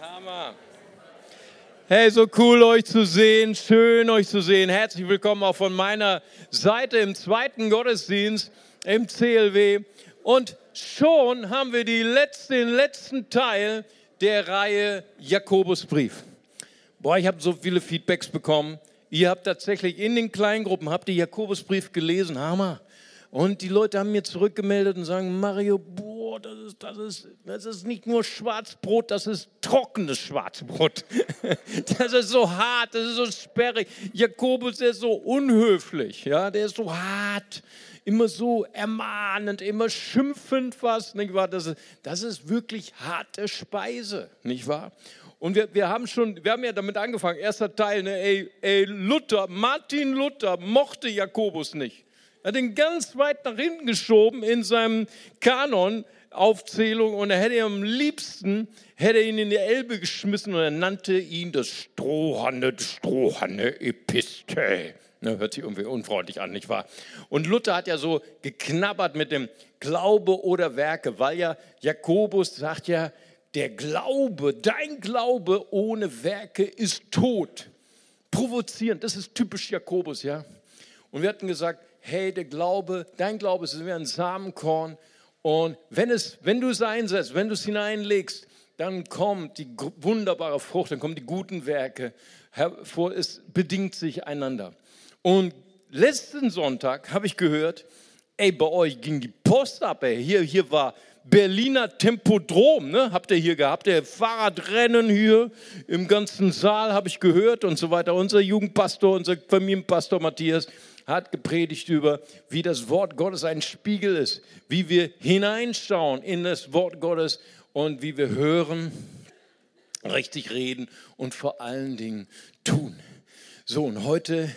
Hammer. Hey, so cool euch zu sehen, schön euch zu sehen. Herzlich willkommen auch von meiner Seite im zweiten Gottesdienst im CLW. Und schon haben wir letzte, den letzten Teil der Reihe Jakobusbrief. Boah, ich habe so viele Feedbacks bekommen. Ihr habt tatsächlich in den Kleingruppen, habt ihr Jakobusbrief gelesen, Hammer. Und die Leute haben mir zurückgemeldet und sagen, Mario, boah, das ist, das ist, das ist nicht nur Schwarzbrot, das ist trockenes Schwarzbrot. Das ist so hart, das ist so sperrig. Jakobus, ist so unhöflich, ja, der ist so hart, immer so ermahnend, immer schimpfend fast, nicht wahr? Das ist, das ist wirklich harte Speise, nicht wahr? Und wir, wir haben schon, wir haben ja damit angefangen, erster Teil, ne, ey, ey, Luther, Martin Luther mochte Jakobus nicht. Er hat ihn ganz weit nach hinten geschoben in seinem Kanon, Aufzählung und er hätte am liebsten hätte ihn in die Elbe geschmissen und er nannte ihn das Strohhanne, Strohhanne Epistel. Ne, hört sich irgendwie unfreundlich an, nicht wahr? Und Luther hat ja so geknabbert mit dem Glaube oder Werke, weil ja Jakobus sagt ja, der Glaube, dein Glaube ohne Werke ist tot. Provozierend, das ist typisch Jakobus, ja. Und wir hatten gesagt, hey, der Glaube, dein Glaube ist wie ein Samenkorn. Und wenn, es, wenn du es einsetzt, wenn du es hineinlegst, dann kommt die wunderbare Frucht, dann kommen die guten Werke hervor. Es bedingt sich einander. Und letzten Sonntag habe ich gehört, ey, bei euch ging die Post ab, ey. Hier, hier war Berliner Tempodrom, ne? habt ihr hier gehabt, der Fahrradrennen hier im ganzen Saal habe ich gehört und so weiter. Unser Jugendpastor, unser Familienpastor Matthias, hat gepredigt über, wie das Wort Gottes ein Spiegel ist, wie wir hineinschauen in das Wort Gottes und wie wir hören, richtig reden und vor allen Dingen tun. So, und heute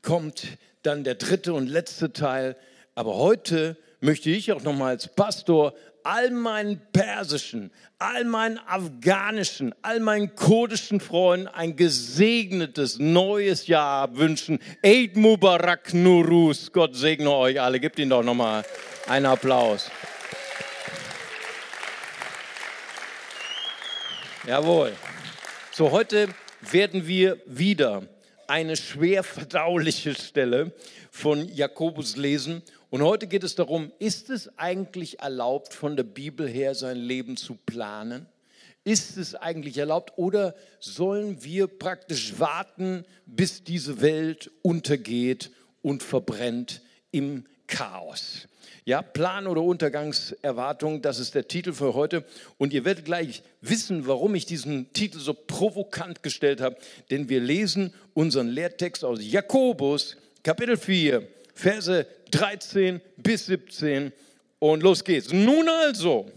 kommt dann der dritte und letzte Teil, aber heute möchte ich auch nochmal als Pastor all meinen persischen, all meinen afghanischen, all meinen kurdischen Freunden ein gesegnetes neues Jahr wünschen. Eid Mubarak Nurus. Gott segne euch alle. Gebt ihnen doch nochmal einen Applaus. Jawohl. So, heute werden wir wieder eine schwer verdauliche Stelle von Jakobus lesen und heute geht es darum, ist es eigentlich erlaubt, von der Bibel her sein Leben zu planen? Ist es eigentlich erlaubt oder sollen wir praktisch warten, bis diese Welt untergeht und verbrennt im Chaos? Ja, Plan oder Untergangserwartung, das ist der Titel für heute. Und ihr werdet gleich wissen, warum ich diesen Titel so provokant gestellt habe. Denn wir lesen unseren Lehrtext aus Jakobus, Kapitel 4, Verse 13 bis 17 und los geht's. Nun also,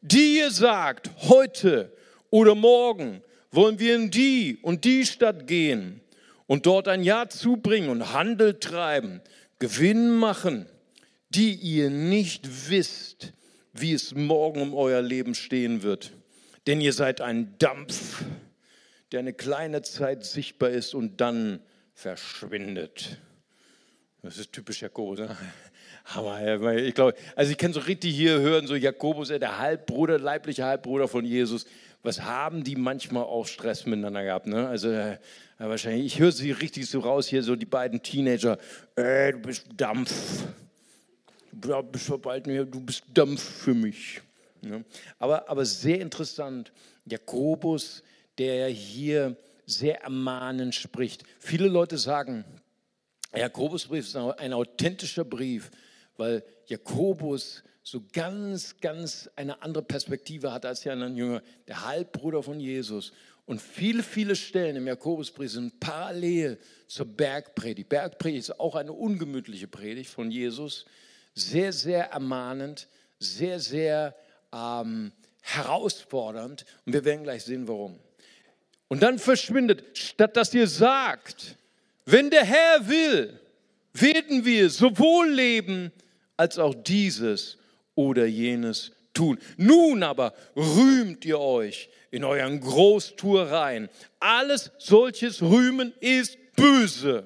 die ihr sagt, heute oder morgen wollen wir in die und die Stadt gehen und dort ein Jahr zubringen und Handel treiben, Gewinn machen, die ihr nicht wisst, wie es morgen um euer Leben stehen wird. Denn ihr seid ein Dampf, der eine kleine Zeit sichtbar ist und dann verschwindet. Das ist typisch Jakobus. Ne? Hammer. Ich glaube, also ich kann so richtig hier hören, so Jakobus, der Halbbruder, leibliche Halbbruder von Jesus. Was haben die manchmal auch Stress miteinander gehabt? Ne? Also äh, wahrscheinlich, ich höre sie richtig so raus hier, so die beiden Teenager. Äh, du bist Dampf. Du bist bald mir, du bist Dampf für mich. Ne? Aber, aber sehr interessant, Jakobus, der hier sehr ermahnend spricht. Viele Leute sagen, Jakobusbrief ist ein authentischer Brief, weil Jakobus so ganz, ganz eine andere Perspektive hat als die anderen Jünger, der Halbbruder von Jesus. Und viele, viele Stellen im Jakobusbrief sind parallel zur Bergpredigt. Bergpredigt ist auch eine ungemütliche Predigt von Jesus, sehr, sehr ermahnend, sehr, sehr ähm, herausfordernd. Und wir werden gleich sehen, warum. Und dann verschwindet, statt dass ihr sagt, wenn der Herr will, werden wir sowohl leben als auch dieses oder jenes tun. Nun aber rühmt ihr euch in euren Großtuereien. Alles solches Rühmen ist böse.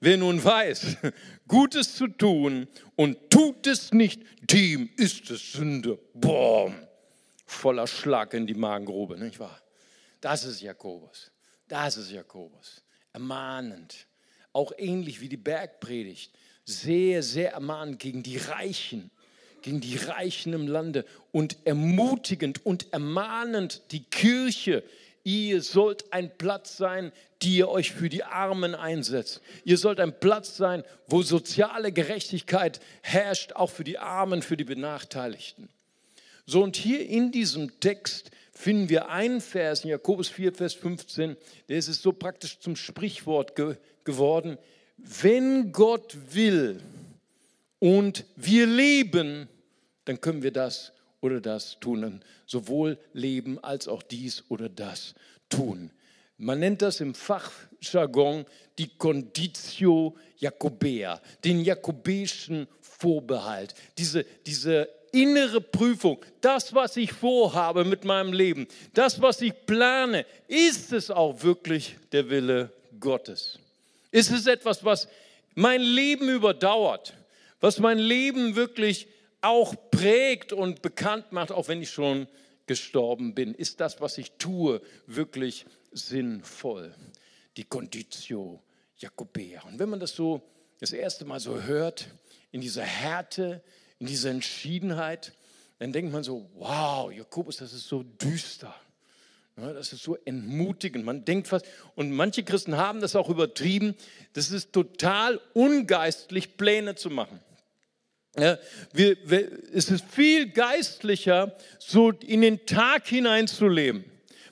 Wer nun weiß, Gutes zu tun und tut es nicht, dem ist es Sünde. Boom. Voller Schlag in die Magengrube, nicht wahr? Das ist Jakobus. Das ist Jakobus. Ermahnend. Auch ähnlich wie die Bergpredigt. Sehr, sehr ermahnend gegen die Reichen, gegen die Reichen im Lande und ermutigend und ermahnend die Kirche. Ihr sollt ein Platz sein, die ihr euch für die Armen einsetzt. Ihr sollt ein Platz sein, wo soziale Gerechtigkeit herrscht, auch für die Armen, für die Benachteiligten. So, und hier in diesem Text finden wir einen Vers in Jakobus 4, Vers 15, der ist so praktisch zum Sprichwort ge geworden. Wenn Gott will und wir leben, dann können wir das oder das tun. Sowohl leben als auch dies oder das tun. Man nennt das im Fachjargon die Conditio Jacobea, den jakobischen Vorbehalt, diese, diese innere Prüfung, das, was ich vorhabe mit meinem Leben, das, was ich plane, ist es auch wirklich der Wille Gottes? Ist es etwas, was mein Leben überdauert, was mein Leben wirklich auch prägt und bekannt macht, auch wenn ich schon gestorben bin? Ist das, was ich tue, wirklich sinnvoll? Die Conditio Jacobea. Und wenn man das so das erste Mal so hört, in dieser Härte, in dieser Entschiedenheit, dann denkt man so, wow, Jakobus, das ist so düster. Das ist so entmutigend. Man denkt fast, und manche Christen haben das auch übertrieben, das ist total ungeistlich, Pläne zu machen. Ja, wir, wir, es ist viel geistlicher, so in den Tag hineinzuleben.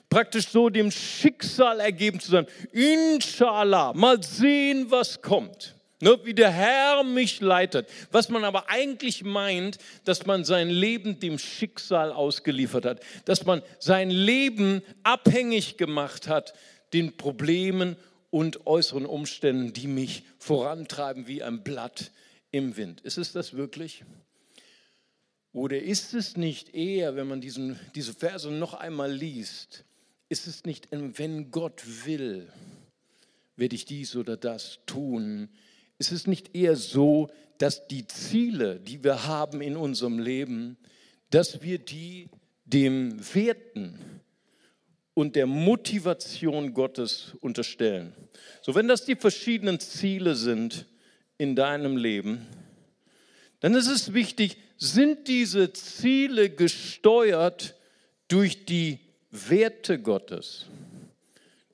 Praktisch so dem Schicksal ergeben zu sein. Inshallah, mal sehen, was kommt. Ne, wie der Herr mich leitet. Was man aber eigentlich meint, dass man sein Leben dem Schicksal ausgeliefert hat, dass man sein Leben abhängig gemacht hat den Problemen und äußeren Umständen, die mich vorantreiben wie ein Blatt im Wind. Ist es das wirklich? Oder ist es nicht eher, wenn man diesen, diese Verse noch einmal liest, ist es nicht, wenn Gott will, werde ich dies oder das tun, ist es nicht eher so, dass die Ziele, die wir haben in unserem Leben, dass wir die dem Werten und der Motivation Gottes unterstellen? So, wenn das die verschiedenen Ziele sind in deinem Leben, dann ist es wichtig, sind diese Ziele gesteuert durch die Werte Gottes,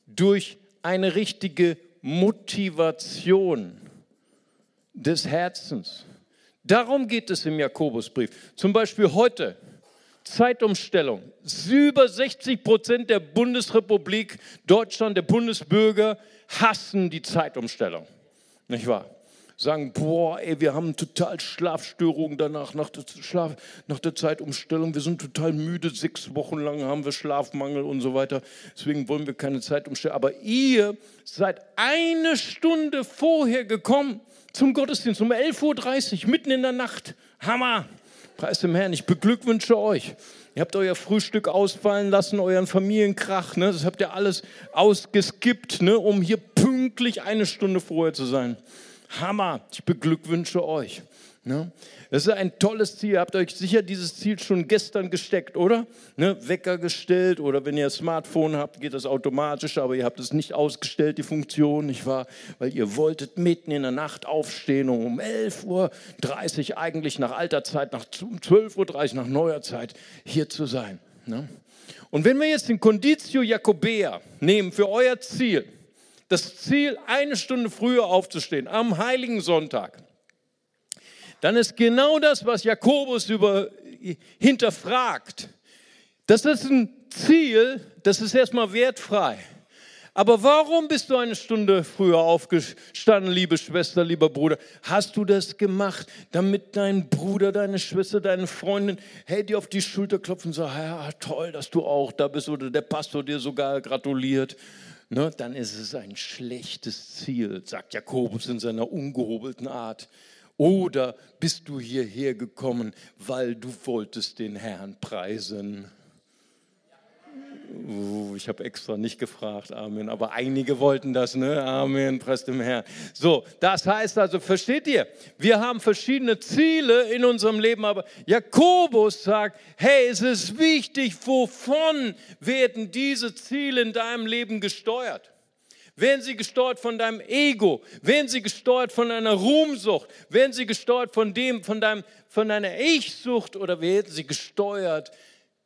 durch eine richtige Motivation des Herzens. Darum geht es im Jakobusbrief. Zum Beispiel heute, Zeitumstellung. Über 60 Prozent der Bundesrepublik Deutschland, der Bundesbürger, hassen die Zeitumstellung. Nicht wahr? Sagen, boah, ey, wir haben total Schlafstörungen danach, nach der, Schlaf, nach der Zeitumstellung. Wir sind total müde, sechs Wochen lang haben wir Schlafmangel und so weiter. Deswegen wollen wir keine Zeitumstellung. Aber ihr seid eine Stunde vorher gekommen zum Gottesdienst um 11.30 Uhr, mitten in der Nacht. Hammer! Preis dem Herrn, ich beglückwünsche euch. Ihr habt euer Frühstück ausfallen lassen, euren Familienkrach, ne? das habt ihr alles ausgeskippt, ne? um hier pünktlich eine Stunde vorher zu sein. Hammer, ich beglückwünsche euch. Ne? Das ist ein tolles Ziel. Ihr habt euch sicher dieses Ziel schon gestern gesteckt, oder? Ne? Wecker gestellt oder wenn ihr ein Smartphone habt, geht das automatisch, aber ihr habt es nicht ausgestellt, die Funktion, nicht wahr? Weil ihr wolltet mitten in der Nacht aufstehen und um 11.30 Uhr eigentlich nach alter Zeit, nach 12.30 Uhr nach neuer Zeit hier zu sein. Ne? Und wenn wir jetzt den Conditio Jacobea nehmen für euer Ziel, das Ziel, eine Stunde früher aufzustehen, am heiligen Sonntag, dann ist genau das, was Jakobus über, hinterfragt. Das ist ein Ziel, das ist erstmal wertfrei. Aber warum bist du eine Stunde früher aufgestanden, liebe Schwester, lieber Bruder? Hast du das gemacht, damit dein Bruder, deine Schwester, deine Freundin, hey, dir auf die Schulter klopfen und sagen, ja, toll, dass du auch da bist oder der Pastor dir sogar gratuliert? Ne, dann ist es ein schlechtes Ziel, sagt Jakobus in seiner ungehobelten Art. Oder bist du hierher gekommen, weil du wolltest den Herrn preisen? Uh, ich habe extra nicht gefragt, Amen. Aber einige wollten das, ne? Amen, presst dem Herrn. So, das heißt also, versteht ihr? Wir haben verschiedene Ziele in unserem Leben, aber Jakobus sagt, hey, es ist wichtig, wovon werden diese Ziele in deinem Leben gesteuert? Werden sie gesteuert von deinem Ego? Werden sie gesteuert von deiner Ruhmsucht? Werden sie gesteuert von dem, von deinem, von deiner Ich-Sucht? Oder werden sie gesteuert,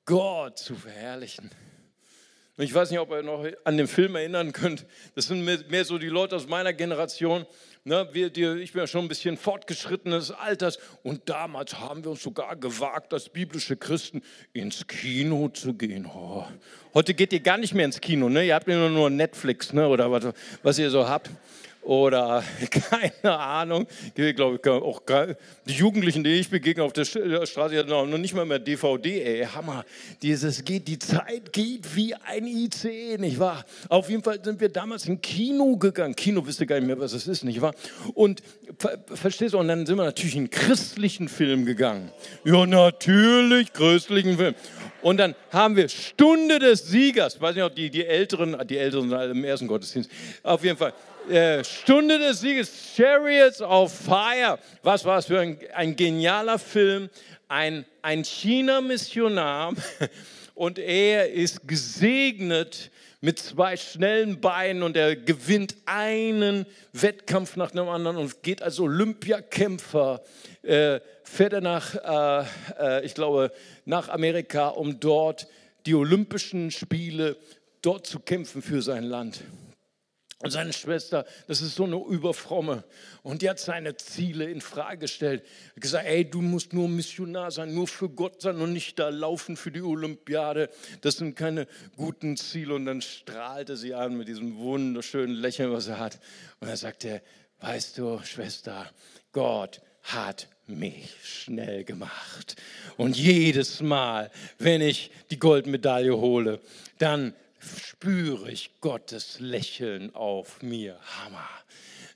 Gott zu verherrlichen? Ich weiß nicht, ob ihr noch an den Film erinnern könnt. Das sind mehr so die Leute aus meiner Generation. Ne, wir, die, ich bin ja schon ein bisschen fortgeschrittenes Alters. Und damals haben wir uns sogar gewagt, als biblische Christen ins Kino zu gehen. Oh. Heute geht ihr gar nicht mehr ins Kino. Ne? Ihr habt ja nur Netflix ne? oder was, was ihr so habt oder keine Ahnung. Ich glaube, auch die Jugendlichen, die ich begegne auf der Straße, die haben noch nicht mal mehr DVD. Ey, Hammer. Dieses geht, die Zeit geht wie ein ICE, nicht wahr? Auf jeden Fall sind wir damals in Kino gegangen. Kino wisst ihr gar nicht mehr, was es ist, nicht wahr? Und verstehst du? Und dann sind wir natürlich in christlichen Film gegangen. Ja, natürlich, christlichen Film. Und dann haben wir Stunde des Siegers. Ich weiß nicht, ob die, die Älteren, die Älteren sind im ersten Gottesdienst. Auf jeden Fall. Äh, Stunde des Sieges, Chariots of Fire. Was war es für ein, ein genialer Film? Ein, ein China-Missionar und er ist gesegnet mit zwei schnellen Beinen und er gewinnt einen Wettkampf nach dem anderen und geht als Olympiakämpfer, äh, fährt er nach, äh, äh, ich glaube, nach Amerika, um dort die Olympischen Spiele dort zu kämpfen für sein Land. Und seine Schwester, das ist so eine Überfromme. Und die hat seine Ziele in Frage gestellt. Hat gesagt, ey, du musst nur Missionar sein, nur für Gott sein und nicht da laufen für die Olympiade. Das sind keine guten Ziele. Und dann strahlte sie an mit diesem wunderschönen Lächeln, was er hat. Und er sagte, weißt du, Schwester, Gott hat mich schnell gemacht. Und jedes Mal, wenn ich die Goldmedaille hole, dann spüre ich Gottes Lächeln auf mir. Hammer.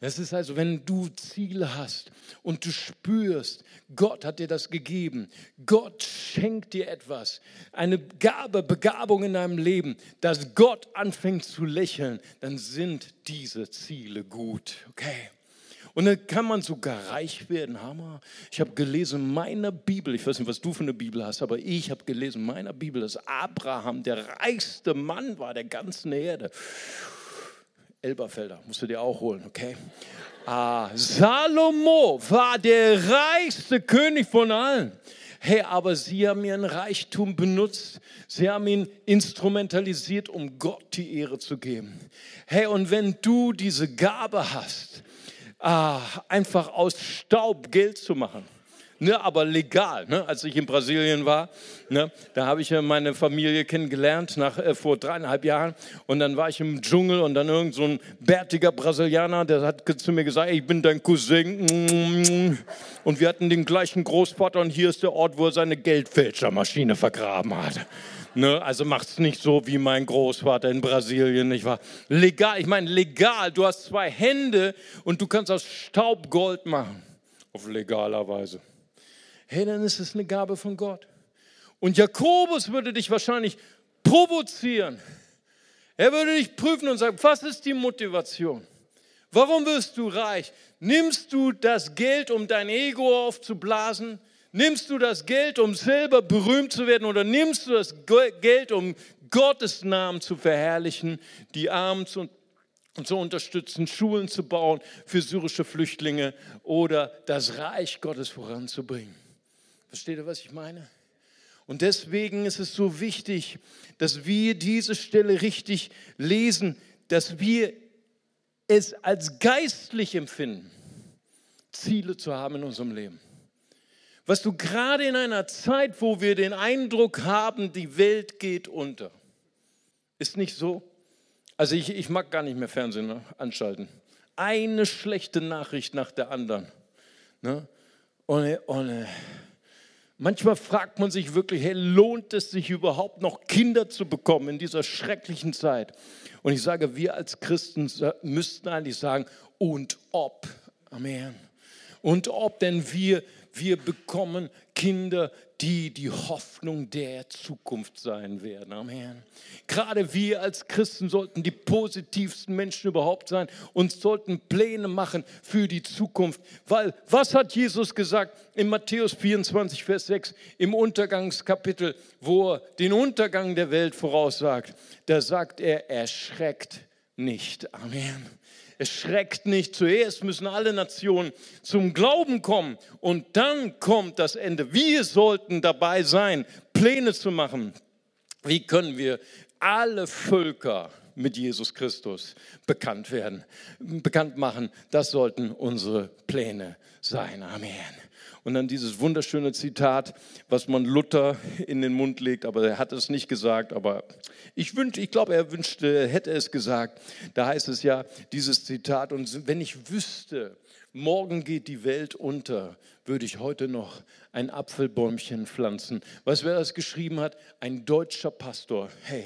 Das ist also, wenn du Ziele hast und du spürst, Gott hat dir das gegeben. Gott schenkt dir etwas, eine Gabe, Begabung in deinem Leben, dass Gott anfängt zu lächeln, dann sind diese Ziele gut. Okay? Und dann kann man sogar reich werden. Hammer. Ich habe gelesen in meiner Bibel, ich weiß nicht, was du für eine Bibel hast, aber ich habe gelesen in meiner Bibel, dass Abraham der reichste Mann war der ganzen Erde. Elberfelder, musst du dir auch holen, okay? Ah, Salomo war der reichste König von allen. Hey, aber sie haben ihren Reichtum benutzt. Sie haben ihn instrumentalisiert, um Gott die Ehre zu geben. Hey, und wenn du diese Gabe hast, ah, einfach aus Staub Geld zu machen. Ne, aber legal. Ne? Als ich in Brasilien war, ne, da habe ich meine Familie kennengelernt nach, äh, vor dreieinhalb Jahren. Und dann war ich im Dschungel und dann irgend so ein bärtiger Brasilianer, der hat zu mir gesagt, ich bin dein Cousin. Und wir hatten den gleichen Großvater und hier ist der Ort, wo er seine Geldfälschermaschine vergraben hat. Ne, also es nicht so wie mein Großvater in Brasilien, nicht wahr? Legal, ich meine legal, du hast zwei Hände und du kannst aus Staub Gold machen. Auf legaler Weise. Hey, dann ist es eine Gabe von Gott. Und Jakobus würde dich wahrscheinlich provozieren. Er würde dich prüfen und sagen, was ist die Motivation? Warum wirst du reich? Nimmst du das Geld, um dein Ego aufzublasen? Nimmst du das Geld, um selber berühmt zu werden oder nimmst du das Geld, um Gottes Namen zu verherrlichen, die Armen zu, zu unterstützen, Schulen zu bauen für syrische Flüchtlinge oder das Reich Gottes voranzubringen? Versteht ihr, was ich meine? Und deswegen ist es so wichtig, dass wir diese Stelle richtig lesen, dass wir es als geistlich empfinden, Ziele zu haben in unserem Leben was du gerade in einer Zeit, wo wir den Eindruck haben, die Welt geht unter. Ist nicht so? Also ich, ich mag gar nicht mehr Fernsehen ne, anschalten. Eine schlechte Nachricht nach der anderen. Ne? Und, und, manchmal fragt man sich wirklich, hey, lohnt es sich überhaupt noch Kinder zu bekommen in dieser schrecklichen Zeit? Und ich sage, wir als Christen müssten eigentlich sagen, und ob. Amen. Und ob denn wir wir bekommen Kinder, die die Hoffnung der Zukunft sein werden. Amen. Gerade wir als Christen sollten die positivsten Menschen überhaupt sein und sollten Pläne machen für die Zukunft. Weil, was hat Jesus gesagt in Matthäus 24, Vers 6 im Untergangskapitel, wo er den Untergang der Welt voraussagt? Da sagt er, erschreckt nicht. Amen. Es schreckt nicht. Zuerst müssen alle Nationen zum Glauben kommen und dann kommt das Ende. Wir sollten dabei sein, Pläne zu machen. Wie können wir alle Völker mit Jesus Christus bekannt werden, bekannt machen? Das sollten unsere Pläne sein. Amen. Und dann dieses wunderschöne Zitat, was man Luther in den Mund legt, aber er hat es nicht gesagt, aber ich wünsche, ich glaube, er wünschte, hätte es gesagt. Da heißt es ja, dieses Zitat, und wenn ich wüsste, morgen geht die Welt unter, würde ich heute noch ein Apfelbäumchen pflanzen. Weißt du, wer das geschrieben hat? Ein deutscher Pastor. Hey,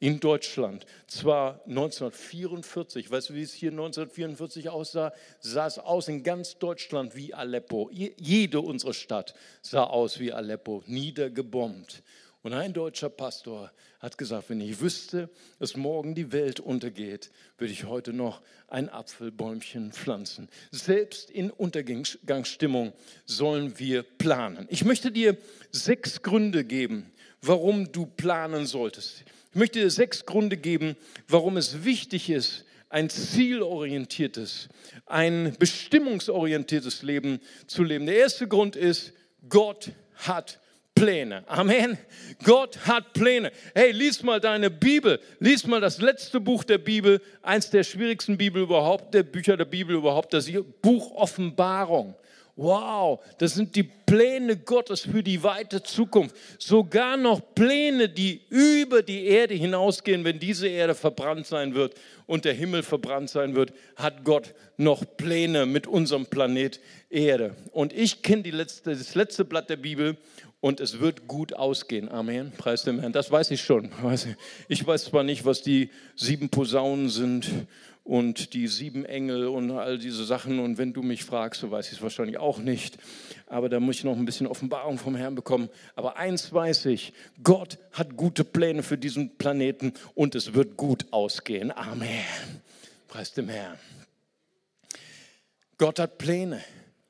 in Deutschland. Zwar 1944, weißt du, wie es hier 1944 aussah? Sah es aus in ganz Deutschland wie Aleppo. Jede unserer Stadt sah aus wie Aleppo, niedergebombt. Und ein deutscher Pastor hat gesagt, wenn ich wüsste, dass morgen die Welt untergeht, würde ich heute noch ein Apfelbäumchen pflanzen. Selbst in Untergangsstimmung sollen wir planen. Ich möchte dir sechs Gründe geben, warum du planen solltest. Ich möchte dir sechs Gründe geben, warum es wichtig ist, ein zielorientiertes, ein bestimmungsorientiertes Leben zu leben. Der erste Grund ist, Gott hat Pläne. Amen. Gott hat Pläne. Hey, lies mal deine Bibel. Lies mal das letzte Buch der Bibel, eins der schwierigsten Bibel überhaupt, der Bücher der Bibel überhaupt, das Buch Offenbarung. Wow, das sind die Pläne Gottes für die weite Zukunft. Sogar noch Pläne, die über die Erde hinausgehen, wenn diese Erde verbrannt sein wird und der Himmel verbrannt sein wird, hat Gott noch Pläne mit unserem Planet Erde. Und ich kenne letzte, das letzte Blatt der Bibel und es wird gut ausgehen. Amen. Preis dem Herrn. Das weiß ich schon. Ich weiß zwar nicht, was die sieben Posaunen sind und die sieben Engel und all diese Sachen. Und wenn du mich fragst, so weiß ich es wahrscheinlich auch nicht. Aber da muss ich noch ein bisschen Offenbarung vom Herrn bekommen. Aber eins weiß ich, Gott hat gute Pläne für diesen Planeten und es wird gut ausgehen. Amen. Preis dem Herrn. Gott hat Pläne.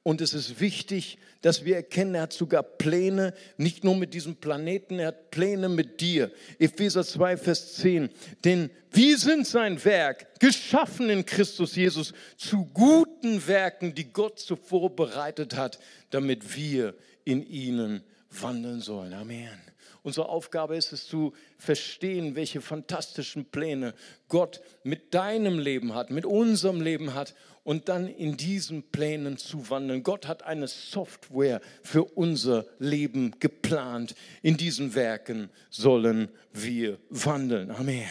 Und es ist wichtig, dass wir erkennen, er hat sogar Pläne, nicht nur mit diesem Planeten, er hat Pläne mit dir. Epheser 2, Vers 10. Denn wir sind sein Werk, geschaffen in Christus Jesus zu guten Werken, die Gott zuvor bereitet hat, damit wir in ihnen wandeln sollen. Amen. Unsere Aufgabe ist es zu verstehen, welche fantastischen Pläne Gott mit deinem Leben hat, mit unserem Leben hat und dann in diesen Plänen zu wandeln. Gott hat eine Software für unser Leben geplant. In diesen Werken sollen wir wandeln. Amen.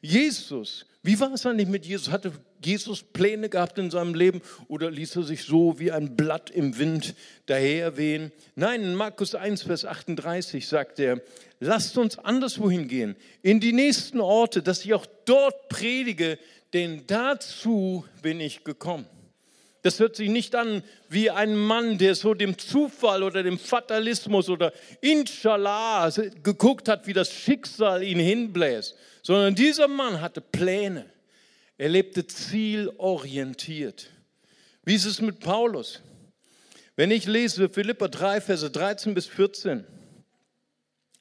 Jesus, wie war es eigentlich mit Jesus? Hatte Jesus Pläne gehabt in seinem Leben oder ließ er sich so wie ein Blatt im Wind daherwehen? Nein, in Markus 1, Vers 38 sagt er, lasst uns anderswohin gehen, in die nächsten Orte, dass ich auch dort predige, denn dazu bin ich gekommen. Das hört sich nicht an wie ein Mann, der so dem Zufall oder dem Fatalismus oder Inshallah geguckt hat, wie das Schicksal ihn hinbläst, sondern dieser Mann hatte Pläne. Er lebte zielorientiert. Wie ist es mit Paulus? Wenn ich lese Philippa 3, Verse 13 bis 14,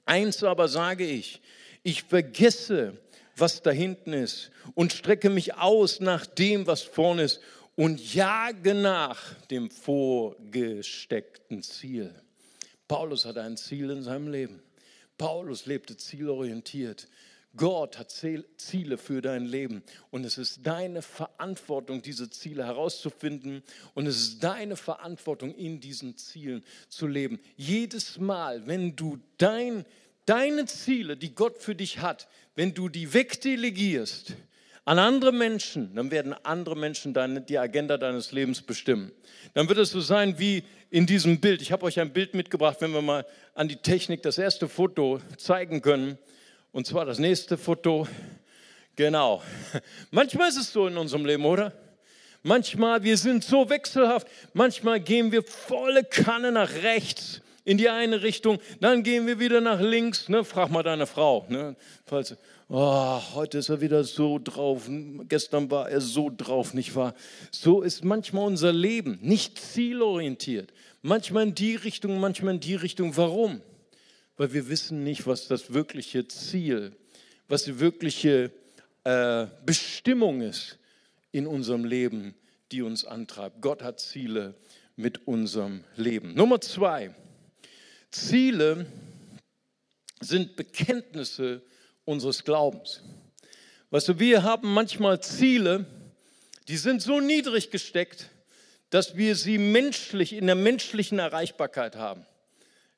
eins aber sage ich, ich vergesse was da hinten ist und strecke mich aus nach dem, was vorne ist und jage nach dem vorgesteckten Ziel. Paulus hatte ein Ziel in seinem Leben. Paulus lebte zielorientiert. Gott hat Ziele für dein Leben und es ist deine Verantwortung, diese Ziele herauszufinden und es ist deine Verantwortung, in diesen Zielen zu leben. Jedes Mal, wenn du dein deine Ziele, die Gott für dich hat, wenn du die wegdelegierst an andere Menschen, dann werden andere Menschen deine, die Agenda deines Lebens bestimmen. Dann wird es so sein wie in diesem Bild. Ich habe euch ein Bild mitgebracht, wenn wir mal an die Technik das erste Foto zeigen können. Und zwar das nächste Foto. Genau. Manchmal ist es so in unserem Leben, oder? Manchmal, wir sind so wechselhaft. Manchmal gehen wir volle Kanne nach rechts in die eine Richtung, dann gehen wir wieder nach links. Ne? Frag mal deine Frau. Ne? Falls, oh, heute ist er wieder so drauf, gestern war er so drauf, nicht wahr? So ist manchmal unser Leben, nicht zielorientiert. Manchmal in die Richtung, manchmal in die Richtung. Warum? Weil wir wissen nicht, was das wirkliche Ziel, was die wirkliche äh, Bestimmung ist in unserem Leben, die uns antreibt. Gott hat Ziele mit unserem Leben. Nummer zwei, Ziele sind Bekenntnisse unseres Glaubens. Weißt du, wir haben manchmal Ziele, die sind so niedrig gesteckt, dass wir sie menschlich, in der menschlichen Erreichbarkeit haben.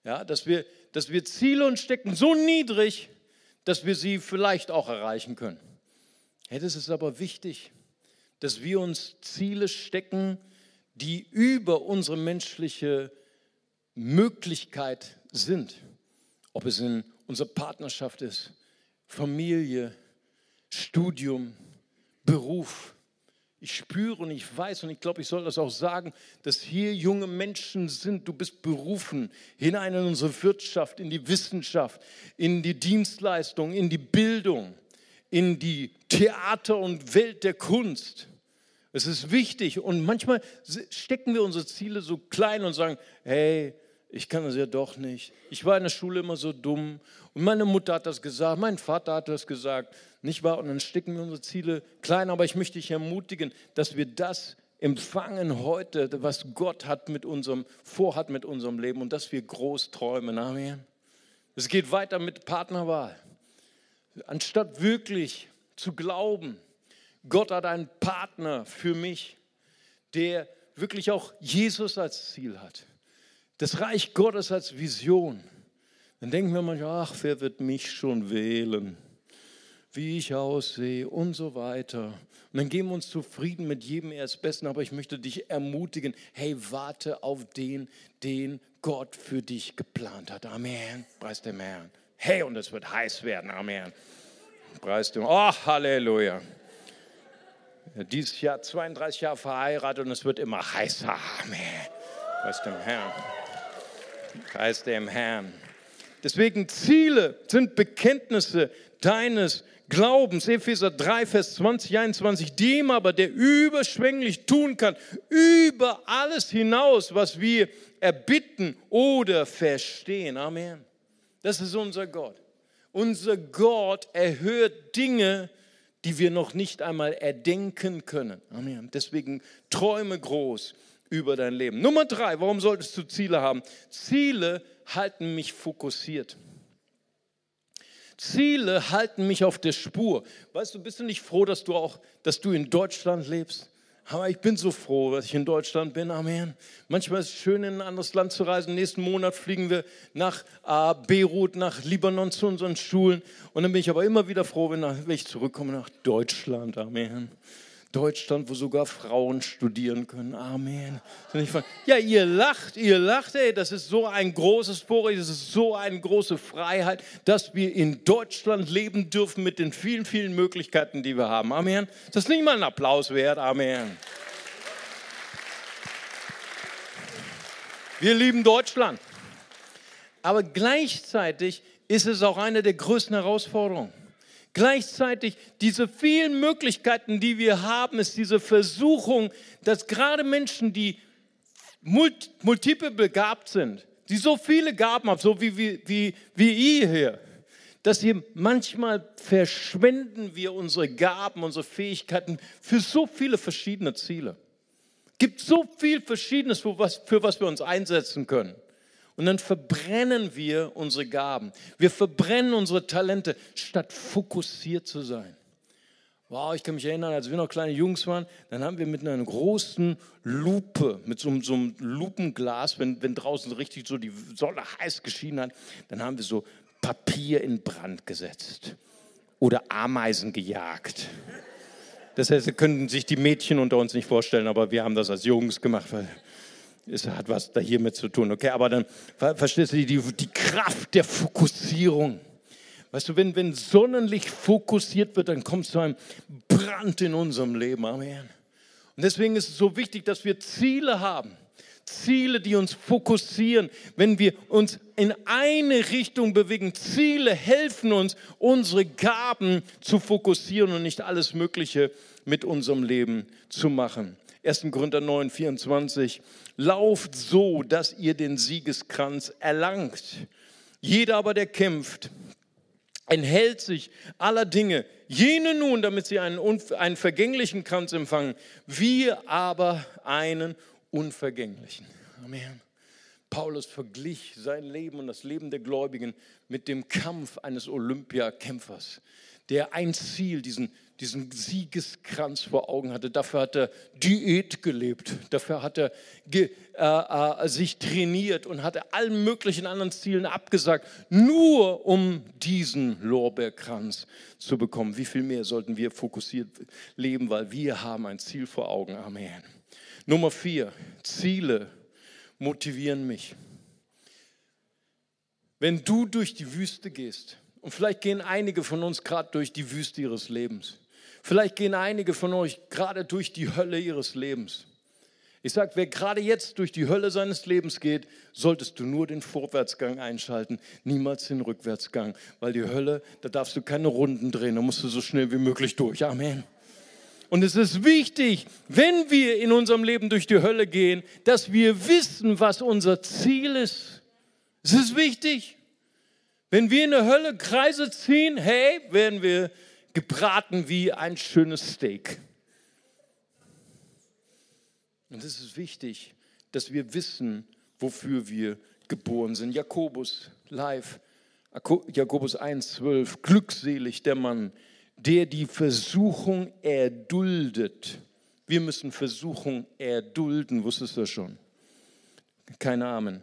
Ja, dass wir, dass wir Ziele und stecken so niedrig, dass wir sie vielleicht auch erreichen können. Hey, das ist aber wichtig, dass wir uns Ziele stecken, die über unsere menschliche Möglichkeit sind. Ob es in unserer Partnerschaft ist, Familie, Studium, Beruf. Ich spüre und ich weiß und ich glaube, ich soll das auch sagen, dass hier junge Menschen sind. Du bist berufen hinein in unsere Wirtschaft, in die Wissenschaft, in die Dienstleistung, in die Bildung, in die Theater und Welt der Kunst. Es ist wichtig und manchmal stecken wir unsere Ziele so klein und sagen, hey, ich kann das ja doch nicht. Ich war in der Schule immer so dumm und meine Mutter hat das gesagt, mein Vater hat das gesagt, nicht wahr? Und dann stecken wir unsere Ziele klein, aber ich möchte dich ermutigen, dass wir das empfangen heute, was Gott hat mit unserem, vorhat mit unserem Leben und dass wir groß träumen. Amen. Es geht weiter mit Partnerwahl. Anstatt wirklich zu glauben, Gott hat einen Partner für mich, der wirklich auch Jesus als Ziel hat das Reich Gottes als Vision, dann denken wir manchmal, ach, wer wird mich schon wählen? Wie ich aussehe und so weiter. Und dann geben wir uns zufrieden mit jedem erst Besten, aber ich möchte dich ermutigen, hey, warte auf den, den Gott für dich geplant hat. Amen. Preis dem Herrn. Hey, und es wird heiß werden. Amen. Preis dem Oh, Halleluja. Dieses Jahr 32 Jahre verheiratet und es wird immer heißer. Amen. Preis dem Herrn. Preis dem Herrn. Deswegen Ziele sind Bekenntnisse deines Glaubens. Epheser 3, Vers 20, 21. Dem aber, der überschwänglich tun kann, über alles hinaus, was wir erbitten oder verstehen. Amen. Das ist unser Gott. Unser Gott erhört Dinge, die wir noch nicht einmal erdenken können. Amen. Deswegen träume groß über dein Leben. Nummer drei, warum solltest du Ziele haben? Ziele halten mich fokussiert. Ziele halten mich auf der Spur. Weißt du, bist du nicht froh, dass du auch, dass du in Deutschland lebst? Aber ich bin so froh, dass ich in Deutschland bin. Amen. Manchmal ist es schön, in ein anderes Land zu reisen. Nächsten Monat fliegen wir nach äh, Beirut, nach Libanon zu unseren Schulen. Und dann bin ich aber immer wieder froh, wenn, ich zurückkomme nach Deutschland. Amen. Deutschland, wo sogar Frauen studieren können. Amen. Ja, ihr lacht, ihr lacht, ey, das ist so ein großes Vorrecht, das ist so eine große Freiheit, dass wir in Deutschland leben dürfen mit den vielen, vielen Möglichkeiten, die wir haben. Amen. Das ist nicht mal ein Applaus wert. Amen. Wir lieben Deutschland. Aber gleichzeitig ist es auch eine der größten Herausforderungen. Gleichzeitig diese vielen Möglichkeiten, die wir haben, ist diese Versuchung, dass gerade Menschen, die multiple begabt sind, die so viele Gaben haben, so wie, wie, wie, wie ihr hier, dass wir manchmal verschwenden wir unsere Gaben, unsere Fähigkeiten für so viele verschiedene Ziele. Es gibt so viel Verschiedenes, für was, für was wir uns einsetzen können. Und dann verbrennen wir unsere Gaben. Wir verbrennen unsere Talente, statt fokussiert zu sein. Wow, ich kann mich erinnern, als wir noch kleine Jungs waren, dann haben wir mit einer großen Lupe, mit so, so einem Lupenglas, wenn, wenn draußen richtig so die Sonne heiß geschienen hat, dann haben wir so Papier in Brand gesetzt oder Ameisen gejagt. Das heißt, können sich die Mädchen unter uns nicht vorstellen, aber wir haben das als Jungs gemacht, weil es hat was da hiermit zu tun, okay? Aber dann verstehst du die, die Kraft der Fokussierung. Weißt du, wenn, wenn Sonnenlicht fokussiert wird, dann kommt zu einem Brand in unserem Leben. Amen. Und deswegen ist es so wichtig, dass wir Ziele haben. Ziele, die uns fokussieren, wenn wir uns in eine Richtung bewegen. Ziele helfen uns, unsere Gaben zu fokussieren und nicht alles Mögliche mit unserem Leben zu machen. 1. Korinther 9, 24. Lauft so, dass ihr den Siegeskranz erlangt. Jeder aber, der kämpft, enthält sich aller Dinge. Jene nun, damit sie einen, einen vergänglichen Kranz empfangen, wir aber einen unvergänglichen. Amen. Paulus verglich sein Leben und das Leben der Gläubigen mit dem Kampf eines Olympiakämpfers, der ein Ziel, diesen diesen Siegeskranz vor Augen hatte. Dafür hat er Diät gelebt, dafür hat er ge, äh, äh, sich trainiert und hatte allen möglichen anderen Zielen abgesagt, nur um diesen Lorbeerkranz zu bekommen. Wie viel mehr sollten wir fokussiert leben, weil wir haben ein Ziel vor Augen. Amen. Nummer vier, Ziele motivieren mich. Wenn du durch die Wüste gehst, und vielleicht gehen einige von uns gerade durch die Wüste ihres Lebens. Vielleicht gehen einige von euch gerade durch die Hölle ihres Lebens. Ich sage, wer gerade jetzt durch die Hölle seines Lebens geht, solltest du nur den Vorwärtsgang einschalten, niemals den Rückwärtsgang, weil die Hölle, da darfst du keine Runden drehen, da musst du so schnell wie möglich durch. Amen. Und es ist wichtig, wenn wir in unserem Leben durch die Hölle gehen, dass wir wissen, was unser Ziel ist. Es ist wichtig. Wenn wir in der Hölle Kreise ziehen, hey, werden wir gebraten wie ein schönes Steak. Und es ist wichtig, dass wir wissen, wofür wir geboren sind. Jakobus live, Jakobus 1,12, glückselig der Mann, der die Versuchung erduldet. Wir müssen Versuchung erdulden, wusstest du schon? Keine Amen.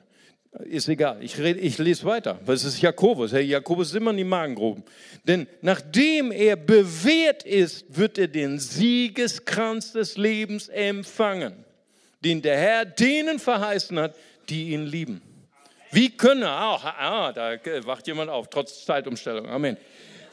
Ist egal, ich, red, ich lese weiter, es ist Jakobus. Hey, Jakobus ist immer in die Magengroben. Denn nachdem er bewährt ist, wird er den Siegeskranz des Lebens empfangen, den der Herr denen verheißen hat, die ihn lieben. Wie können, ah, ah, da wacht jemand auf, trotz Zeitumstellung. Amen.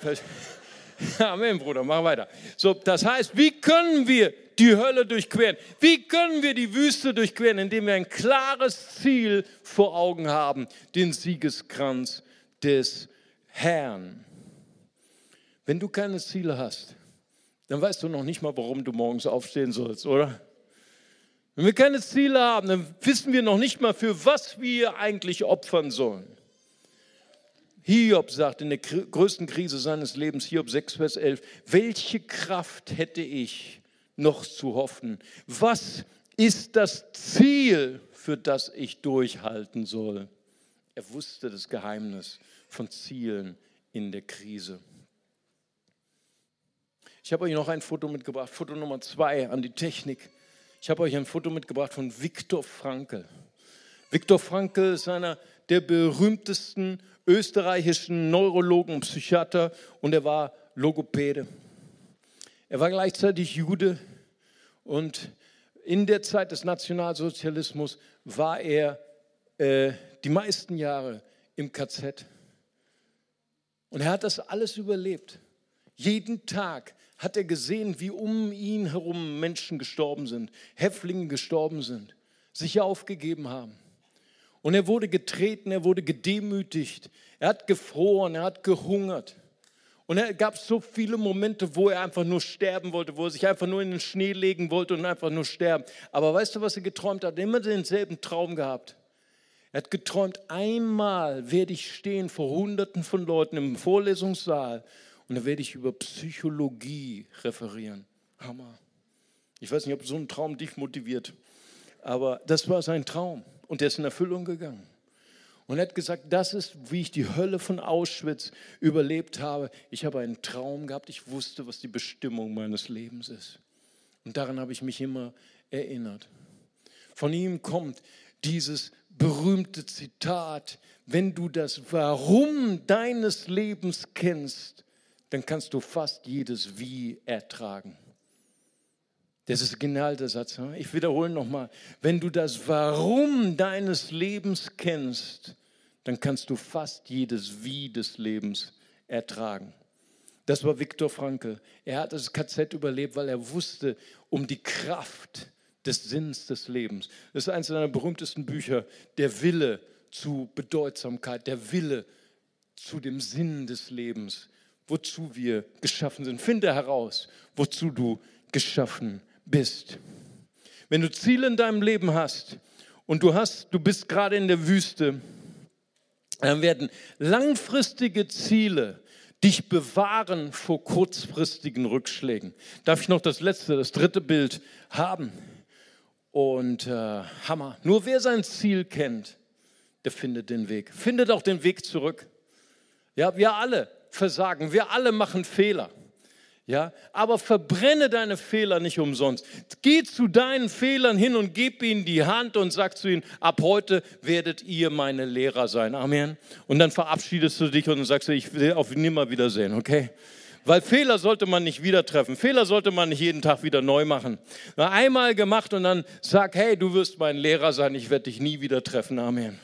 Amen, Bruder, mach weiter. So, das heißt, wie können wir die Hölle durchqueren? Wie können wir die Wüste durchqueren, indem wir ein klares Ziel vor Augen haben, den Siegeskranz des Herrn? Wenn du keine Ziele hast, dann weißt du noch nicht mal, warum du morgens aufstehen sollst, oder? Wenn wir keine Ziele haben, dann wissen wir noch nicht mal, für was wir eigentlich opfern sollen. Hiob sagt in der größten Krise seines Lebens, Hiob 6, Vers 11, welche Kraft hätte ich noch zu hoffen? Was ist das Ziel, für das ich durchhalten soll? Er wusste das Geheimnis von Zielen in der Krise. Ich habe euch noch ein Foto mitgebracht, Foto Nummer zwei an die Technik. Ich habe euch ein Foto mitgebracht von Viktor Frankl. Viktor Frankl ist einer der berühmtesten österreichischen Neurologen und Psychiater und er war Logopäde. Er war gleichzeitig Jude und in der Zeit des Nationalsozialismus war er äh, die meisten Jahre im KZ. Und er hat das alles überlebt. Jeden Tag hat er gesehen, wie um ihn herum Menschen gestorben sind, Häftlinge gestorben sind, sich aufgegeben haben. Und er wurde getreten, er wurde gedemütigt, er hat gefroren, er hat gehungert. Und es gab so viele Momente, wo er einfach nur sterben wollte, wo er sich einfach nur in den Schnee legen wollte und einfach nur sterben. Aber weißt du, was er geträumt hat? Er hat immer denselben Traum gehabt. Er hat geträumt, einmal werde ich stehen vor Hunderten von Leuten im Vorlesungssaal und da werde ich über Psychologie referieren. Hammer. Ich weiß nicht, ob so ein Traum dich motiviert, aber das war sein Traum und der ist in Erfüllung gegangen. Und er hat gesagt, das ist, wie ich die Hölle von Auschwitz überlebt habe. Ich habe einen Traum gehabt, ich wusste, was die Bestimmung meines Lebens ist. Und daran habe ich mich immer erinnert. Von ihm kommt dieses berühmte Zitat, wenn du das Warum deines Lebens kennst, dann kannst du fast jedes Wie ertragen. Das ist genial, der Satz. Ne? Ich wiederhole nochmal. Wenn du das Warum deines Lebens kennst, dann kannst du fast jedes Wie des Lebens ertragen. Das war Viktor Frankl. Er hat das KZ überlebt, weil er wusste um die Kraft des Sinns des Lebens. Das ist eines seiner berühmtesten Bücher, der Wille zu Bedeutsamkeit, der Wille zu dem Sinn des Lebens, wozu wir geschaffen sind. Finde heraus, wozu du geschaffen bist. Wenn du Ziele in deinem Leben hast und du hast, du bist gerade in der Wüste, dann werden langfristige Ziele dich bewahren vor kurzfristigen Rückschlägen. Darf ich noch das letzte, das dritte Bild haben? Und äh, Hammer. Nur wer sein Ziel kennt, der findet den Weg. Findet auch den Weg zurück. Ja, wir alle versagen, wir alle machen Fehler. Ja, aber verbrenne deine Fehler nicht umsonst. Geh zu deinen Fehlern hin und gib ihnen die Hand und sag zu ihnen, ab heute werdet ihr meine Lehrer sein. Amen. Und dann verabschiedest du dich und sagst, ich will auf nimmer wiedersehen, okay? Weil Fehler sollte man nicht wieder treffen. Fehler sollte man nicht jeden Tag wieder neu machen. Einmal gemacht und dann sag, hey, du wirst mein Lehrer sein, ich werde dich nie wieder treffen. Amen.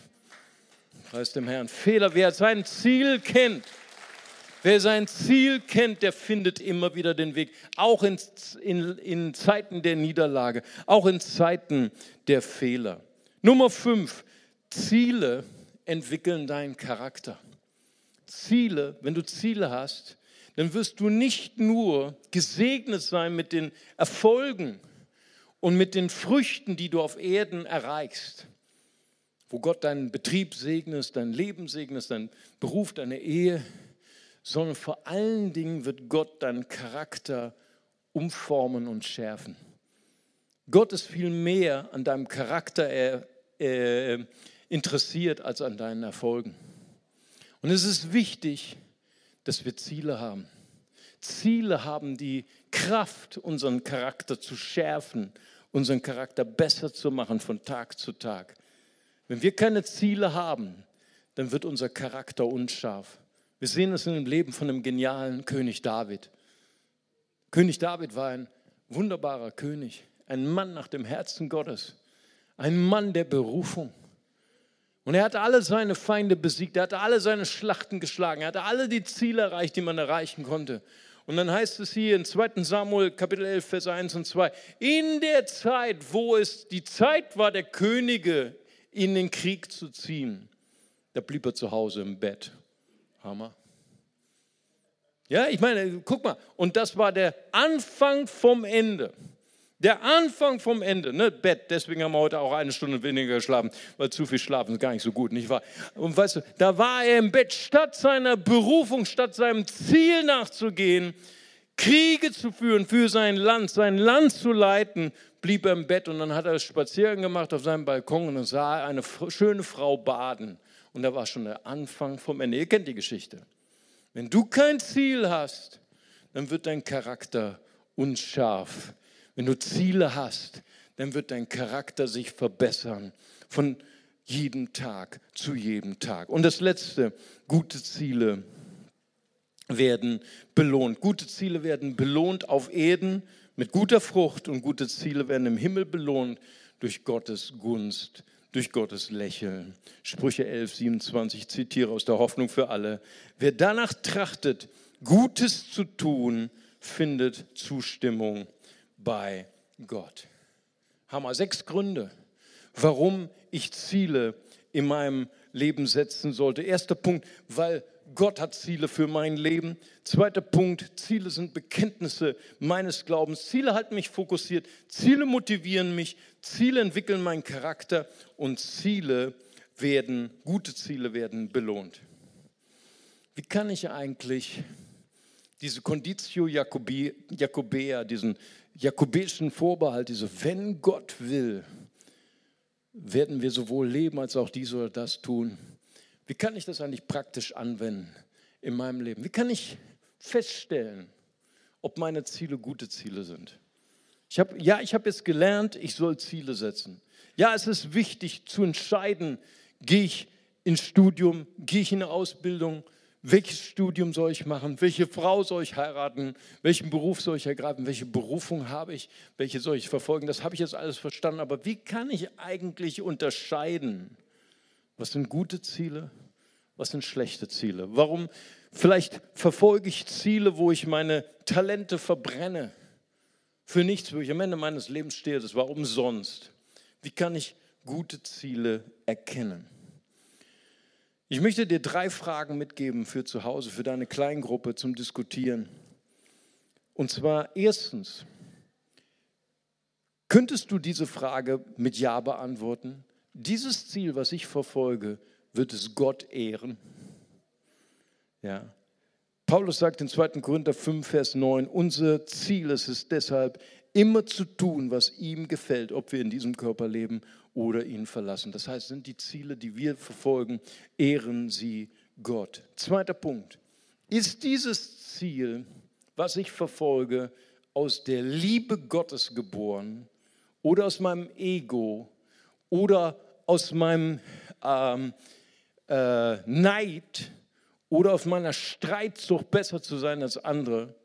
Preis dem Herrn. Fehler, wer sein Ziel kennt, wer sein Ziel kennt, der findet immer wieder den Weg. Auch in, in, in Zeiten der Niederlage, auch in Zeiten der Fehler. Nummer fünf, Ziele entwickeln deinen Charakter. Ziele, wenn du Ziele hast, dann wirst du nicht nur gesegnet sein mit den Erfolgen und mit den Früchten, die du auf Erden erreichst, wo Gott deinen Betrieb segnet, dein Leben segnet, deinen Beruf, deine Ehe, sondern vor allen Dingen wird Gott deinen Charakter umformen und schärfen. Gott ist viel mehr an deinem Charakter äh, interessiert als an deinen Erfolgen. Und es ist wichtig, dass wir Ziele haben. Ziele haben die Kraft, unseren Charakter zu schärfen, unseren Charakter besser zu machen von Tag zu Tag. Wenn wir keine Ziele haben, dann wird unser Charakter unscharf. Wir sehen es in dem Leben von dem genialen König David. König David war ein wunderbarer König, ein Mann nach dem Herzen Gottes, ein Mann der Berufung. Und er hatte alle seine Feinde besiegt, er hatte alle seine Schlachten geschlagen, er hatte alle die Ziele erreicht, die man erreichen konnte. Und dann heißt es hier in 2 Samuel Kapitel 11, Vers 1 und 2, in der Zeit, wo es die Zeit war, der Könige in den Krieg zu ziehen, da blieb er zu Hause im Bett. Hammer. Ja, ich meine, guck mal, und das war der Anfang vom Ende. Der Anfang vom Ende, ne? Bett, deswegen haben wir heute auch eine Stunde weniger geschlafen, weil zu viel schlafen ist gar nicht so gut, nicht wahr? Und weißt du, da war er im Bett, statt seiner Berufung, statt seinem Ziel nachzugehen, Kriege zu führen für sein Land, sein Land zu leiten, blieb er im Bett und dann hat er Spaziergang gemacht auf seinem Balkon und sah eine schöne Frau baden. Und da war schon der Anfang vom Ende. Ihr kennt die Geschichte. Wenn du kein Ziel hast, dann wird dein Charakter unscharf wenn du Ziele hast, dann wird dein Charakter sich verbessern von jedem Tag zu jedem Tag. Und das Letzte, gute Ziele werden belohnt. Gute Ziele werden belohnt auf Erden mit guter Frucht und gute Ziele werden im Himmel belohnt durch Gottes Gunst, durch Gottes Lächeln. Sprüche 11, 27 zitiere aus der Hoffnung für alle. Wer danach trachtet, Gutes zu tun, findet Zustimmung bei Gott. Hammer. Sechs Gründe, warum ich Ziele in meinem Leben setzen sollte. Erster Punkt, weil Gott hat Ziele für mein Leben. Zweiter Punkt, Ziele sind Bekenntnisse meines Glaubens. Ziele halten mich fokussiert. Ziele motivieren mich. Ziele entwickeln meinen Charakter und Ziele werden, gute Ziele werden belohnt. Wie kann ich eigentlich diese Conditio Jacobea, diesen jakobischen Vorbehalt, diese, wenn Gott will, werden wir sowohl leben als auch dies oder das tun. Wie kann ich das eigentlich praktisch anwenden in meinem Leben? Wie kann ich feststellen, ob meine Ziele gute Ziele sind? Ich hab, ja, ich habe jetzt gelernt, ich soll Ziele setzen. Ja, es ist wichtig zu entscheiden, gehe ich ins Studium, gehe ich in eine Ausbildung, welches Studium soll ich machen, welche Frau soll ich heiraten, welchen Beruf soll ich ergreifen, welche Berufung habe ich, welche soll ich verfolgen. Das habe ich jetzt alles verstanden, aber wie kann ich eigentlich unterscheiden, was sind gute Ziele, was sind schlechte Ziele? Warum vielleicht verfolge ich Ziele, wo ich meine Talente verbrenne für nichts, wo ich am Ende meines Lebens stehe, das war umsonst. Wie kann ich gute Ziele erkennen? Ich möchte dir drei Fragen mitgeben für zu Hause, für deine Kleingruppe zum Diskutieren. Und zwar erstens, könntest du diese Frage mit Ja beantworten? Dieses Ziel, was ich verfolge, wird es Gott ehren? Ja. Paulus sagt in 2. Korinther 5, Vers 9, unser Ziel ist es deshalb, immer zu tun, was ihm gefällt, ob wir in diesem Körper leben oder ihn verlassen. Das heißt, sind die Ziele, die wir verfolgen, ehren sie Gott. Zweiter Punkt. Ist dieses Ziel, was ich verfolge, aus der Liebe Gottes geboren oder aus meinem Ego oder aus meinem ähm, äh, Neid oder auf meiner Streitsucht besser zu sein als andere.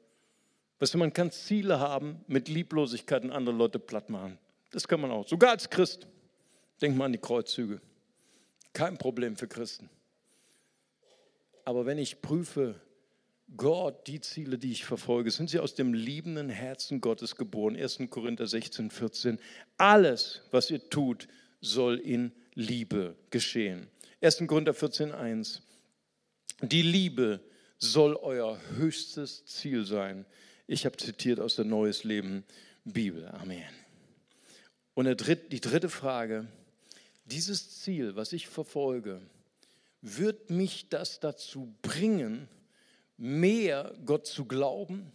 Weißt du, man kann Ziele haben mit Lieblosigkeit und andere Leute platt machen. Das kann man auch. Sogar als Christ. Denk mal an die Kreuzzüge. Kein Problem für Christen. Aber wenn ich prüfe, Gott, die Ziele, die ich verfolge, sind sie aus dem liebenden Herzen Gottes geboren. 1. Korinther 16, 14. Alles, was ihr tut, soll in Liebe geschehen. 1. Korinther 14, 1. Die Liebe soll euer höchstes Ziel sein. Ich habe zitiert aus der Neues Leben Bibel. Amen. Und die dritte Frage, dieses Ziel, was ich verfolge, wird mich das dazu bringen, mehr Gott zu glauben,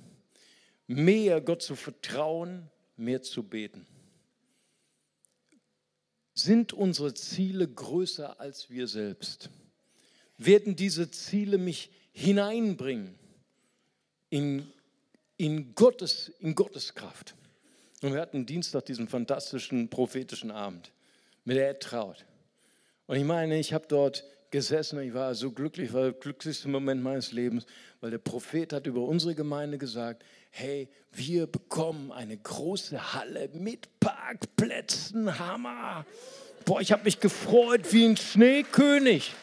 mehr Gott zu vertrauen, mehr zu beten? Sind unsere Ziele größer als wir selbst? werden diese Ziele mich hineinbringen in, in, Gottes, in Gottes Kraft. Und wir hatten Dienstag diesen fantastischen prophetischen Abend mit der Traut. Und ich meine, ich habe dort gesessen und ich war so glücklich, war der glücklichste Moment meines Lebens, weil der Prophet hat über unsere Gemeinde gesagt, hey, wir bekommen eine große Halle mit Parkplätzen, Hammer. Boah, ich habe mich gefreut wie ein Schneekönig.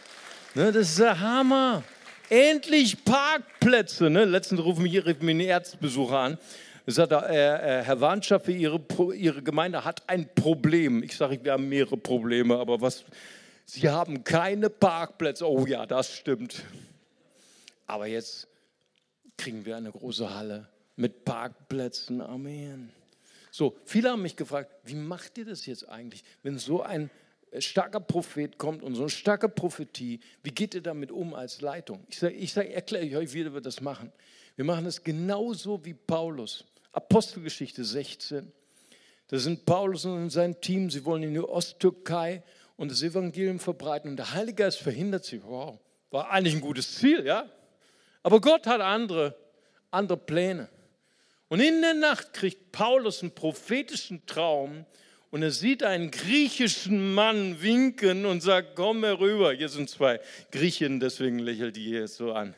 Ne, das ist der Hammer. Endlich Parkplätze. Ne? Letztens rufen mich, rief mich ein Erzbesucher an. Sagt, äh, äh, Herr Warnschaffe, Ihre, Ihre Gemeinde hat ein Problem. Ich sage, wir haben mehrere Probleme, aber was? Sie haben keine Parkplätze. Oh ja, das stimmt. Aber jetzt kriegen wir eine große Halle mit Parkplätzen. Amen. So, viele haben mich gefragt, wie macht ihr das jetzt eigentlich, wenn so ein starker Prophet kommt und so eine starke Prophetie, wie geht ihr damit um als Leitung? Ich sage, ich sag, erkläre euch, wie wir das machen. Wir machen es genauso wie Paulus. Apostelgeschichte 16. Da sind Paulus und sein Team, sie wollen in die Osttürkei und das Evangelium verbreiten und der Heilige Geist verhindert sie. Wow, war eigentlich ein gutes Ziel, ja? Aber Gott hat andere, andere Pläne. Und in der Nacht kriegt Paulus einen prophetischen Traum und er sieht einen griechischen Mann winken und sagt, komm herüber. Hier sind zwei Griechen, deswegen lächelt die hier so an.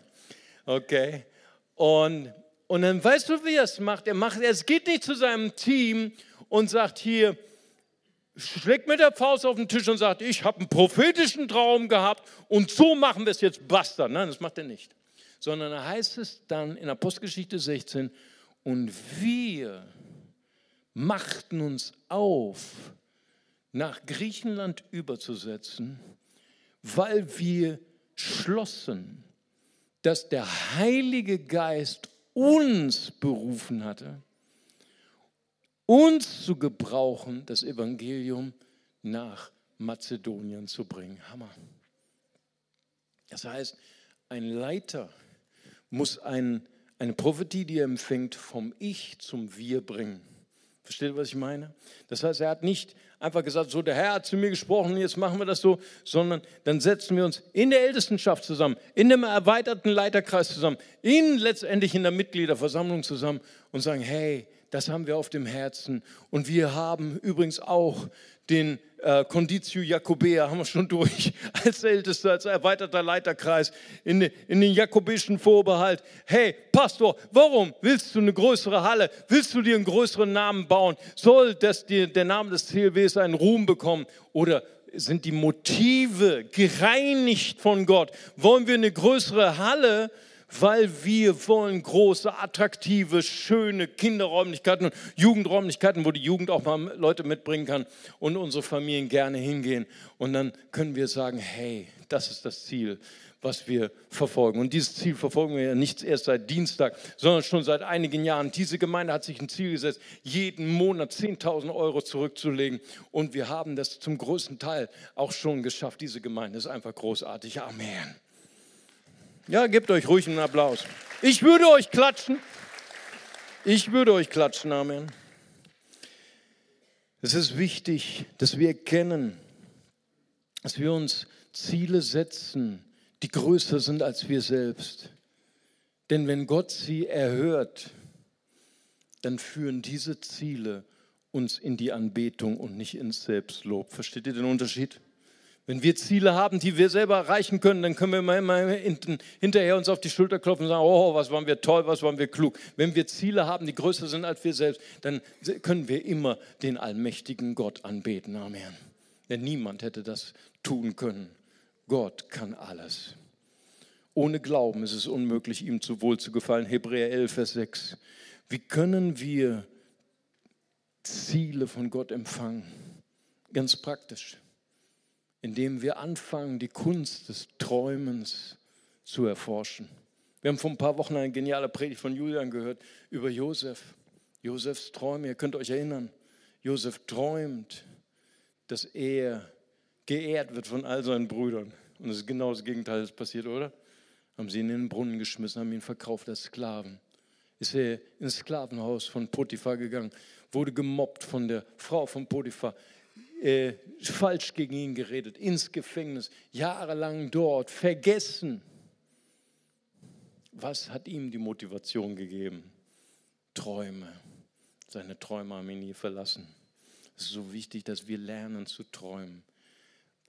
Okay. Und, und dann weißt du, wie er es macht? Er macht, er geht nicht zu seinem Team und sagt hier, schlägt mit der Faust auf den Tisch und sagt, ich habe einen prophetischen Traum gehabt und so machen wir es jetzt, basta. Nein, das macht er nicht. Sondern da heißt es dann in Apostelgeschichte 16, und wir machten uns auf, nach Griechenland überzusetzen, weil wir schlossen, dass der Heilige Geist uns berufen hatte, uns zu gebrauchen, das Evangelium nach Mazedonien zu bringen. Hammer. Das heißt, ein Leiter muss ein, eine Prophetie, die er empfängt, vom Ich zum Wir bringen. Versteht ihr, was ich meine? Das heißt, er hat nicht einfach gesagt, so der Herr hat zu mir gesprochen, jetzt machen wir das so, sondern dann setzen wir uns in der Ältestenschaft zusammen, in dem erweiterten Leiterkreis zusammen, in letztendlich in der Mitgliederversammlung zusammen und sagen, hey, das haben wir auf dem Herzen. Und wir haben übrigens auch den äh, Conditio Jacobea, haben wir schon durch, als Ältester, als erweiterter Leiterkreis, in, in den jakobischen Vorbehalt. Hey, Pastor, warum willst du eine größere Halle? Willst du dir einen größeren Namen bauen? Soll das dir, der Name des CLWs einen Ruhm bekommen? Oder sind die Motive gereinigt von Gott? Wollen wir eine größere Halle, weil wir wollen große, attraktive, schöne Kinderräumlichkeiten und Jugendräumlichkeiten, wo die Jugend auch mal Leute mitbringen kann und unsere Familien gerne hingehen. Und dann können wir sagen, hey, das ist das Ziel was wir verfolgen. Und dieses Ziel verfolgen wir ja nicht erst seit Dienstag, sondern schon seit einigen Jahren. Diese Gemeinde hat sich ein Ziel gesetzt, jeden Monat 10.000 Euro zurückzulegen. Und wir haben das zum größten Teil auch schon geschafft. Diese Gemeinde ist einfach großartig. Amen. Ja, gebt euch ruhig einen Applaus. Ich würde euch klatschen. Ich würde euch klatschen. Amen. Es ist wichtig, dass wir erkennen, dass wir uns Ziele setzen, die größer sind als wir selbst. Denn wenn Gott sie erhört, dann führen diese Ziele uns in die Anbetung und nicht ins Selbstlob. Versteht ihr den Unterschied? Wenn wir Ziele haben, die wir selber erreichen können, dann können wir immer, immer hinterher uns auf die Schulter klopfen und sagen, oh, was waren wir toll, was waren wir klug. Wenn wir Ziele haben, die größer sind als wir selbst, dann können wir immer den allmächtigen Gott anbeten. Amen. Denn niemand hätte das tun können. Gott kann alles. Ohne Glauben ist es unmöglich, ihm zu wohl zu gefallen. Hebräer 11, Vers 6. Wie können wir Ziele von Gott empfangen? Ganz praktisch, indem wir anfangen, die Kunst des Träumens zu erforschen. Wir haben vor ein paar Wochen eine geniale Predigt von Julian gehört über Josef. Josefs Träume, ihr könnt euch erinnern. Josef träumt, dass er geehrt wird von all seinen Brüdern. Und es ist genau das Gegenteil, das passiert, oder? Haben sie ihn in den Brunnen geschmissen, haben ihn verkauft als Sklaven. Ist er ins Sklavenhaus von Potiphar gegangen, wurde gemobbt von der Frau von Potiphar, äh, falsch gegen ihn geredet, ins Gefängnis, jahrelang dort, vergessen. Was hat ihm die Motivation gegeben? Träume. Seine Träume haben ihn nie verlassen. Es ist so wichtig, dass wir lernen zu träumen.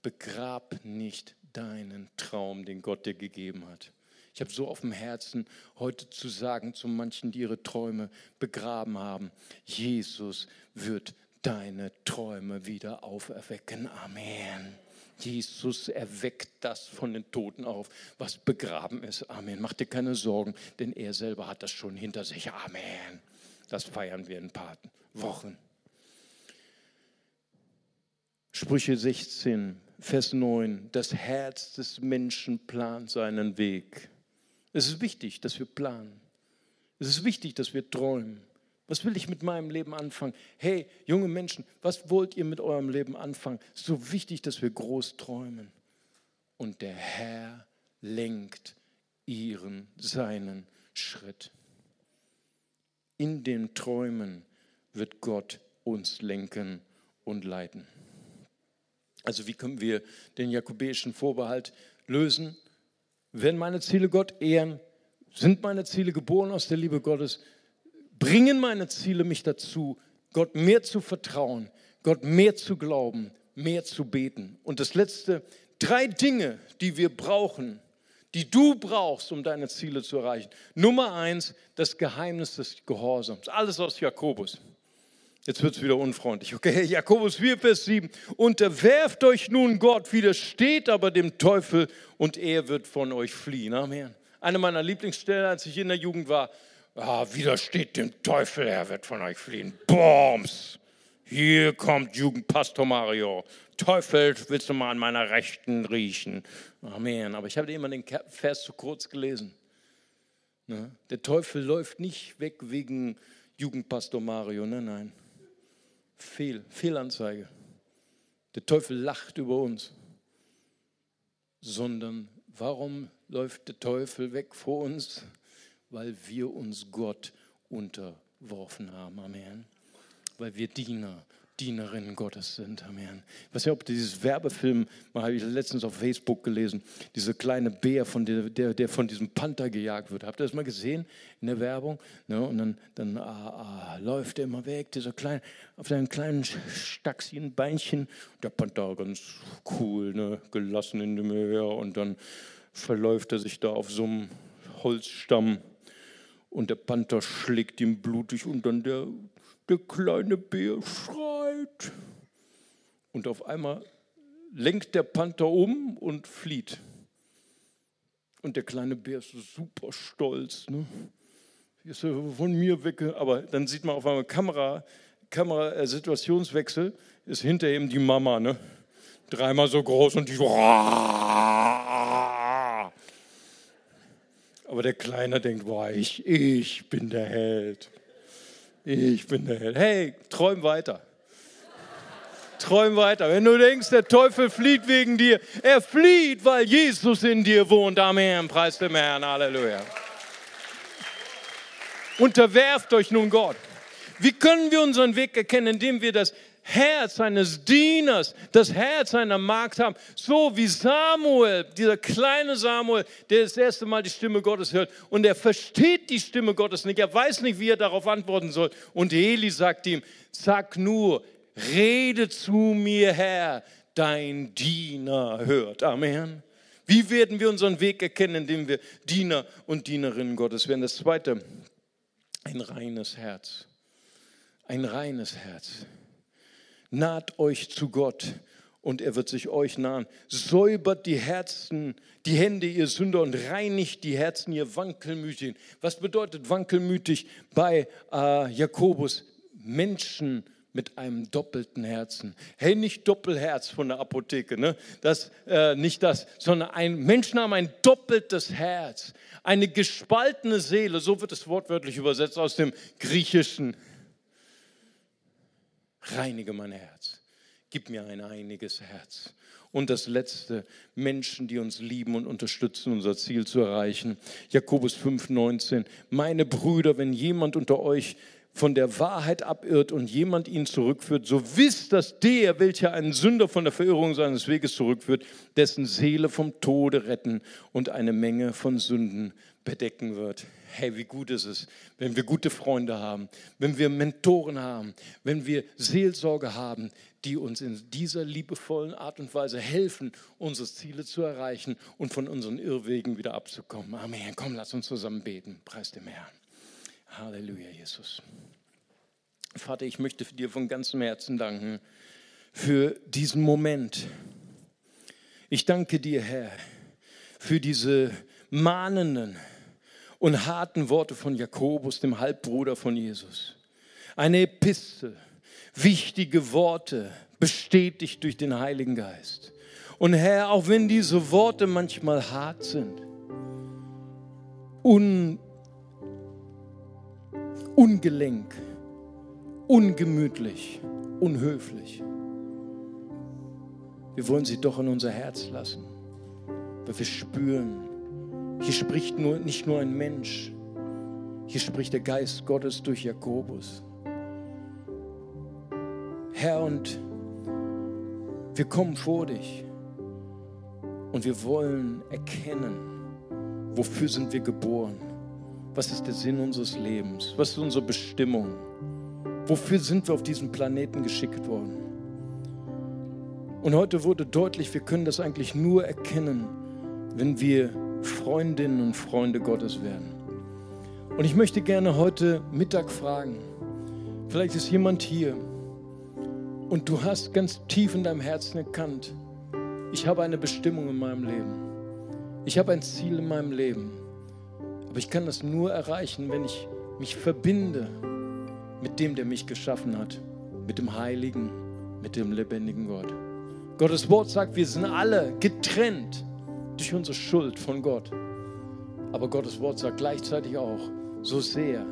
Begrab nicht deinen Traum, den Gott dir gegeben hat. Ich habe so auf dem Herzen, heute zu sagen zu manchen, die ihre Träume begraben haben, Jesus wird deine Träume wieder auferwecken. Amen. Jesus erweckt das von den Toten auf, was begraben ist. Amen. Mach dir keine Sorgen, denn er selber hat das schon hinter sich. Amen. Das feiern wir in ein paar Wochen. Sprüche 16, Vers 9, das Herz des Menschen plant seinen Weg. Es ist wichtig, dass wir planen. Es ist wichtig, dass wir träumen. Was will ich mit meinem Leben anfangen? Hey, junge Menschen, was wollt ihr mit eurem Leben anfangen? So wichtig, dass wir groß träumen. Und der Herr lenkt ihren, seinen Schritt. In den Träumen wird Gott uns lenken und leiten. Also wie können wir den jakobäischen Vorbehalt lösen? Wenn meine Ziele Gott ehren, sind meine Ziele geboren aus der Liebe Gottes, bringen meine Ziele mich dazu, Gott mehr zu vertrauen, Gott mehr zu glauben, mehr zu beten. Und das Letzte, drei Dinge, die wir brauchen, die du brauchst, um deine Ziele zu erreichen. Nummer eins, das Geheimnis des Gehorsams. Alles aus Jakobus. Jetzt wird es wieder unfreundlich. Okay, Jakobus 4, Vers 7. Unterwerft euch nun Gott, widersteht aber dem Teufel und er wird von euch fliehen. Amen. Eine meiner Lieblingsstellen, als ich in der Jugend war, ah, widersteht dem Teufel, er wird von euch fliehen. Bombs! Hier kommt Jugendpastor Mario. Teufel, willst du mal an meiner Rechten riechen? Amen. Aber ich habe immer den Vers zu kurz gelesen. Ne? Der Teufel läuft nicht weg wegen Jugendpastor Mario, nein, nein. Fehl, Fehlanzeige. Der Teufel lacht über uns. Sondern warum läuft der Teufel weg vor uns? Weil wir uns Gott unterworfen haben. Amen. Weil wir Diener Dienerinnen Gottes sind. Amen. Ich weiß nicht, ob dieses Werbefilm, mal habe ich letztens auf Facebook gelesen, diese kleine Bär, von der, der, der von diesem Panther gejagt wird. Habt ihr das mal gesehen in der Werbung? Ne? Und dann, dann ah, ah, läuft er immer weg, dieser kleine, auf seinem kleinen stachsigen. Der Panther ganz cool, ne? gelassen in dem Meer. Und dann verläuft er sich da auf so einem Holzstamm. Und der Panther schlägt ihm blutig und dann der, der kleine Bär schreit. Und auf einmal lenkt der Panther um und flieht. Und der kleine Bär ist super stolz. Ne? Ist von mir weg. Aber dann sieht man auf einmal Kamera, Kamera äh, Situationswechsel, ist hinter ihm die Mama. Ne? Dreimal so groß und die so. Aber der Kleine denkt, boah, ich, ich bin der Held. Ich bin der Held. Hey, träum weiter. Träum weiter. Wenn du denkst, der Teufel flieht wegen dir, er flieht, weil Jesus in dir wohnt. Amen. Preis dem Herrn. Halleluja. Unterwerft euch nun Gott. Wie können wir unseren Weg erkennen, indem wir das Herz eines Dieners, das Herz einer Magd haben. So wie Samuel, dieser kleine Samuel, der das erste Mal die Stimme Gottes hört und er versteht die Stimme Gottes nicht. Er weiß nicht, wie er darauf antworten soll. Und Eli sagt ihm, sag nur, rede zu mir, Herr, dein Diener hört. Amen. Wie werden wir unseren Weg erkennen, indem wir Diener und Dienerinnen Gottes werden? Das zweite, ein reines Herz. Ein reines Herz. Naht euch zu Gott und er wird sich euch nahen. Säubert die Herzen, die Hände, ihr Sünder, und reinigt die Herzen, ihr Wankelmütigen. Was bedeutet wankelmütig bei äh, Jakobus? Menschen mit einem doppelten Herzen. Hey, nicht Doppelherz von der Apotheke, ne? das, äh, nicht das, sondern ein Menschen haben ein doppeltes Herz, eine gespaltene Seele, so wird es wortwörtlich übersetzt aus dem Griechischen reinige mein Herz. Gib mir ein einiges Herz. Und das letzte, Menschen, die uns lieben und unterstützen, unser Ziel zu erreichen. Jakobus 5,19. Meine Brüder, wenn jemand unter euch von der Wahrheit abirrt und jemand ihn zurückführt, so wisst, dass der, welcher einen Sünder von der Verirrung seines Weges zurückführt, dessen Seele vom Tode retten und eine Menge von Sünden bedecken wird. Hey, wie gut ist es, wenn wir gute Freunde haben, wenn wir Mentoren haben, wenn wir Seelsorge haben, die uns in dieser liebevollen Art und Weise helfen, unsere Ziele zu erreichen und von unseren Irrwegen wieder abzukommen. Amen. Komm, lass uns zusammen beten. Preis dem Herrn. Halleluja, Jesus. Vater, ich möchte dir von ganzem Herzen danken für diesen Moment. Ich danke dir, Herr, für diese mahnenden und harten Worte von Jakobus, dem Halbbruder von Jesus. Eine Epistel, wichtige Worte, bestätigt durch den Heiligen Geist. Und Herr, auch wenn diese Worte manchmal hart sind, un, ungelenk, ungemütlich, unhöflich, wir wollen sie doch in unser Herz lassen, weil wir spüren, hier spricht nur, nicht nur ein Mensch, hier spricht der Geist Gottes durch Jakobus. Herr, und wir kommen vor dich und wir wollen erkennen, wofür sind wir geboren? Was ist der Sinn unseres Lebens? Was ist unsere Bestimmung? Wofür sind wir auf diesem Planeten geschickt worden? Und heute wurde deutlich, wir können das eigentlich nur erkennen, wenn wir Freundinnen und Freunde Gottes werden. Und ich möchte gerne heute Mittag fragen, vielleicht ist jemand hier und du hast ganz tief in deinem Herzen erkannt, ich habe eine Bestimmung in meinem Leben. Ich habe ein Ziel in meinem Leben. Aber ich kann das nur erreichen, wenn ich mich verbinde mit dem, der mich geschaffen hat, mit dem Heiligen, mit dem lebendigen Gott. Gottes Wort sagt, wir sind alle getrennt durch unsere Schuld von Gott. Aber Gottes Wort sagt gleichzeitig auch, so sehr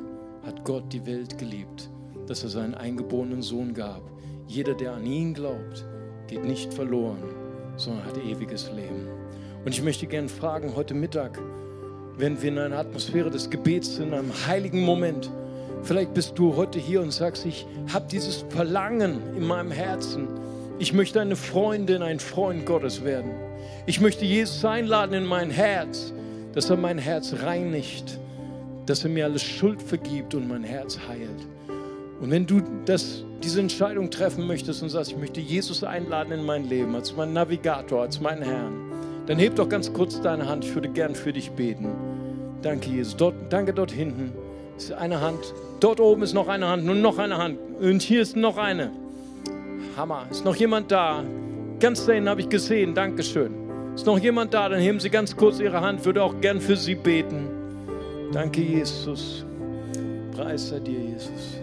hat Gott die Welt geliebt, dass er seinen eingeborenen Sohn gab. Jeder, der an ihn glaubt, geht nicht verloren, sondern hat ewiges Leben. Und ich möchte gerne fragen, heute Mittag, wenn wir in einer Atmosphäre des Gebets sind, in einem heiligen Moment, vielleicht bist du heute hier und sagst, ich habe dieses Verlangen in meinem Herzen. Ich möchte eine Freundin, ein Freund Gottes werden. Ich möchte Jesus einladen in mein Herz, dass er mein Herz reinigt, dass er mir alles Schuld vergibt und mein Herz heilt. Und wenn du das, diese Entscheidung treffen möchtest und sagst, ich möchte Jesus einladen in mein Leben, als mein Navigator, als meinen Herrn, dann heb doch ganz kurz deine Hand. Ich würde gern für dich beten. Danke, Jesus. Dort, danke dort hinten ist eine Hand. Dort oben ist noch eine Hand und noch eine Hand. Und hier ist noch eine. Hammer. Ist noch jemand da? Ganz dahin habe ich gesehen. Dankeschön. Ist noch jemand da? Dann heben Sie ganz kurz Ihre Hand. Würde auch gern für Sie beten. Danke, Jesus. Preis sei dir, Jesus.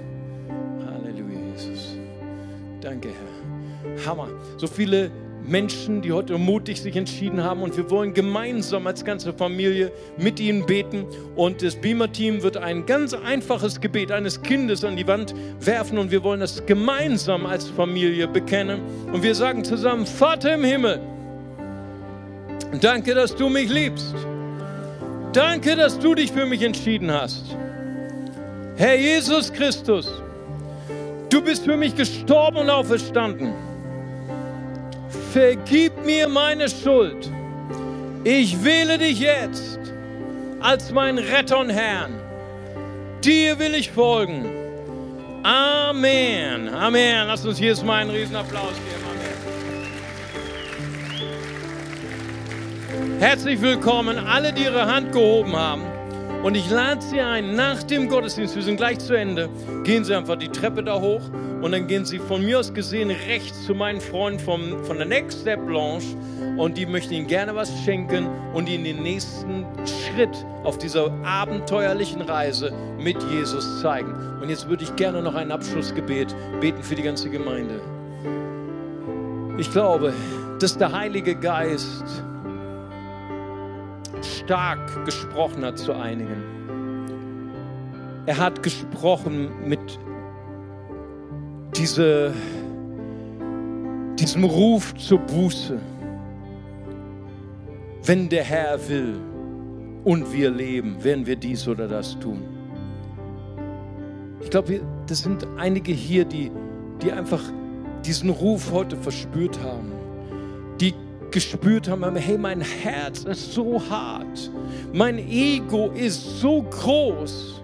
Halleluja, Jesus. Danke, Herr. Hammer. So viele Menschen, die heute mutig sich entschieden haben. Und wir wollen gemeinsam als ganze Familie mit ihnen beten. Und das Beamer-Team wird ein ganz einfaches Gebet eines Kindes an die Wand werfen. Und wir wollen das gemeinsam als Familie bekennen. Und wir sagen zusammen, Vater im Himmel, danke, dass du mich liebst. Danke, dass du dich für mich entschieden hast. Herr Jesus Christus, du bist für mich gestorben und auferstanden vergib mir meine Schuld. Ich wähle dich jetzt als mein Retter und Herrn. Dir will ich folgen. Amen. Amen. Lass uns jetzt mal einen riesen Applaus geben. Amen. Herzlich willkommen, alle, die ihre Hand gehoben haben. Und ich lade Sie ein, nach dem Gottesdienst, wir sind gleich zu Ende, gehen Sie einfach die Treppe da hoch und dann gehen Sie von mir aus gesehen rechts zu meinen Freunden vom, von der Next Step Blanche und die möchten Ihnen gerne was schenken und Ihnen den nächsten Schritt auf dieser abenteuerlichen Reise mit Jesus zeigen. Und jetzt würde ich gerne noch ein Abschlussgebet beten für die ganze Gemeinde. Ich glaube, dass der Heilige Geist stark gesprochen hat zu einigen. Er hat gesprochen mit diese, diesem Ruf zur Buße. Wenn der Herr will und wir leben, werden wir dies oder das tun. Ich glaube, das sind einige hier, die, die einfach diesen Ruf heute verspürt haben, gespürt haben, hey, mein Herz ist so hart, mein Ego ist so groß.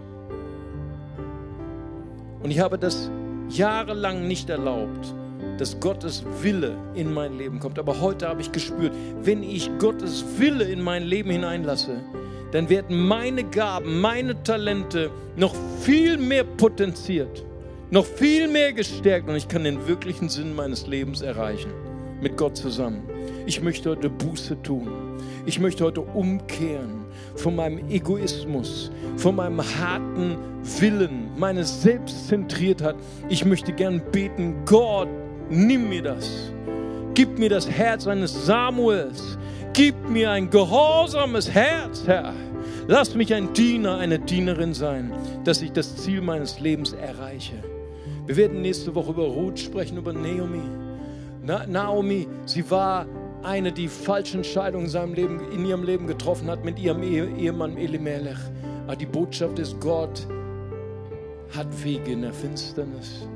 Und ich habe das jahrelang nicht erlaubt, dass Gottes Wille in mein Leben kommt. Aber heute habe ich gespürt, wenn ich Gottes Wille in mein Leben hineinlasse, dann werden meine Gaben, meine Talente noch viel mehr potenziert, noch viel mehr gestärkt und ich kann den wirklichen Sinn meines Lebens erreichen mit Gott zusammen. Ich möchte heute Buße tun. Ich möchte heute umkehren von meinem Egoismus, von meinem harten Willen, meine Selbstzentriertheit. Ich möchte gern beten, Gott, nimm mir das. Gib mir das Herz eines Samuels. Gib mir ein gehorsames Herz, Herr. Lass mich ein Diener, eine Dienerin sein, dass ich das Ziel meines Lebens erreiche. Wir werden nächste Woche über Ruth sprechen, über Naomi. Na, Naomi, sie war eine, die falsche Entscheidungen in, seinem Leben, in ihrem Leben getroffen hat mit ihrem Ehemann Elimelech. Aber die Botschaft ist, Gott hat Wege in der Finsternis.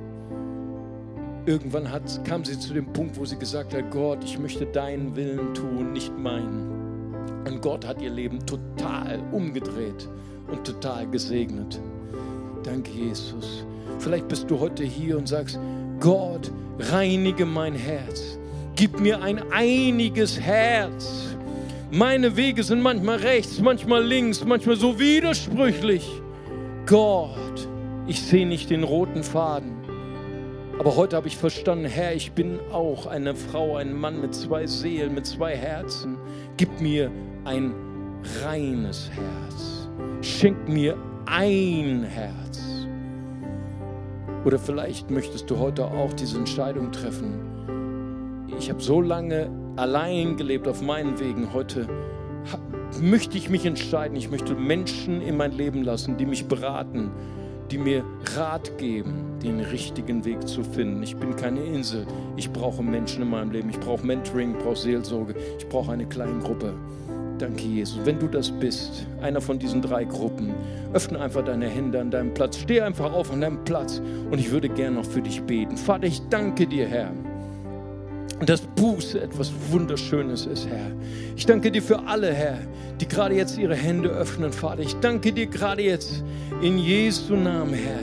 Irgendwann hat, kam sie zu dem Punkt, wo sie gesagt hat, Gott, ich möchte deinen Willen tun, nicht meinen. Und Gott hat ihr Leben total umgedreht und total gesegnet. Danke, Jesus. Vielleicht bist du heute hier und sagst, Gott, reinige mein Herz. Gib mir ein einiges Herz. Meine Wege sind manchmal rechts, manchmal links, manchmal so widersprüchlich. Gott, ich sehe nicht den roten Faden. Aber heute habe ich verstanden, Herr, ich bin auch eine Frau, ein Mann mit zwei Seelen, mit zwei Herzen. Gib mir ein reines Herz. Schenk mir ein Herz. Oder vielleicht möchtest du heute auch diese Entscheidung treffen. Ich habe so lange allein gelebt auf meinen Wegen. Heute möchte ich mich entscheiden. Ich möchte Menschen in mein Leben lassen, die mich beraten, die mir Rat geben, den richtigen Weg zu finden. Ich bin keine Insel. Ich brauche Menschen in meinem Leben. Ich brauche Mentoring, ich brauche Seelsorge. Ich brauche eine kleine Gruppe. Danke, Jesus. Wenn du das bist, einer von diesen drei Gruppen, öffne einfach deine Hände an deinem Platz. Steh einfach auf an deinem Platz und ich würde gerne noch für dich beten. Vater, ich danke dir, Herr. Dass Buße etwas Wunderschönes ist, Herr. Ich danke dir für alle, Herr, die gerade jetzt ihre Hände öffnen, Vater. Ich danke dir gerade jetzt in Jesu Namen, Herr,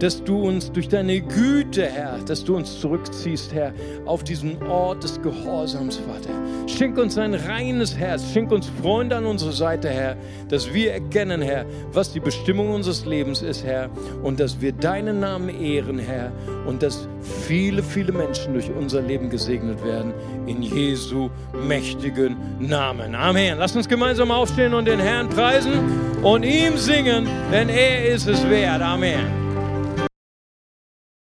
dass du uns durch deine Güte, Herr, dass du uns zurückziehst, Herr, auf diesen Ort des Gehorsams, Vater. Schenk uns ein reines Herz, schenk uns Freunde an unserer Seite, Herr, dass wir erkennen, Herr, was die Bestimmung unseres Lebens ist, Herr, und dass wir deinen Namen ehren, Herr, und dass viele, viele Menschen durch unser Leben gesegnet werden. In Jesu mächtigen Namen. Amen. Lass uns gemeinsam aufstehen und den Herrn preisen und ihm singen, denn er ist es wert. Amen.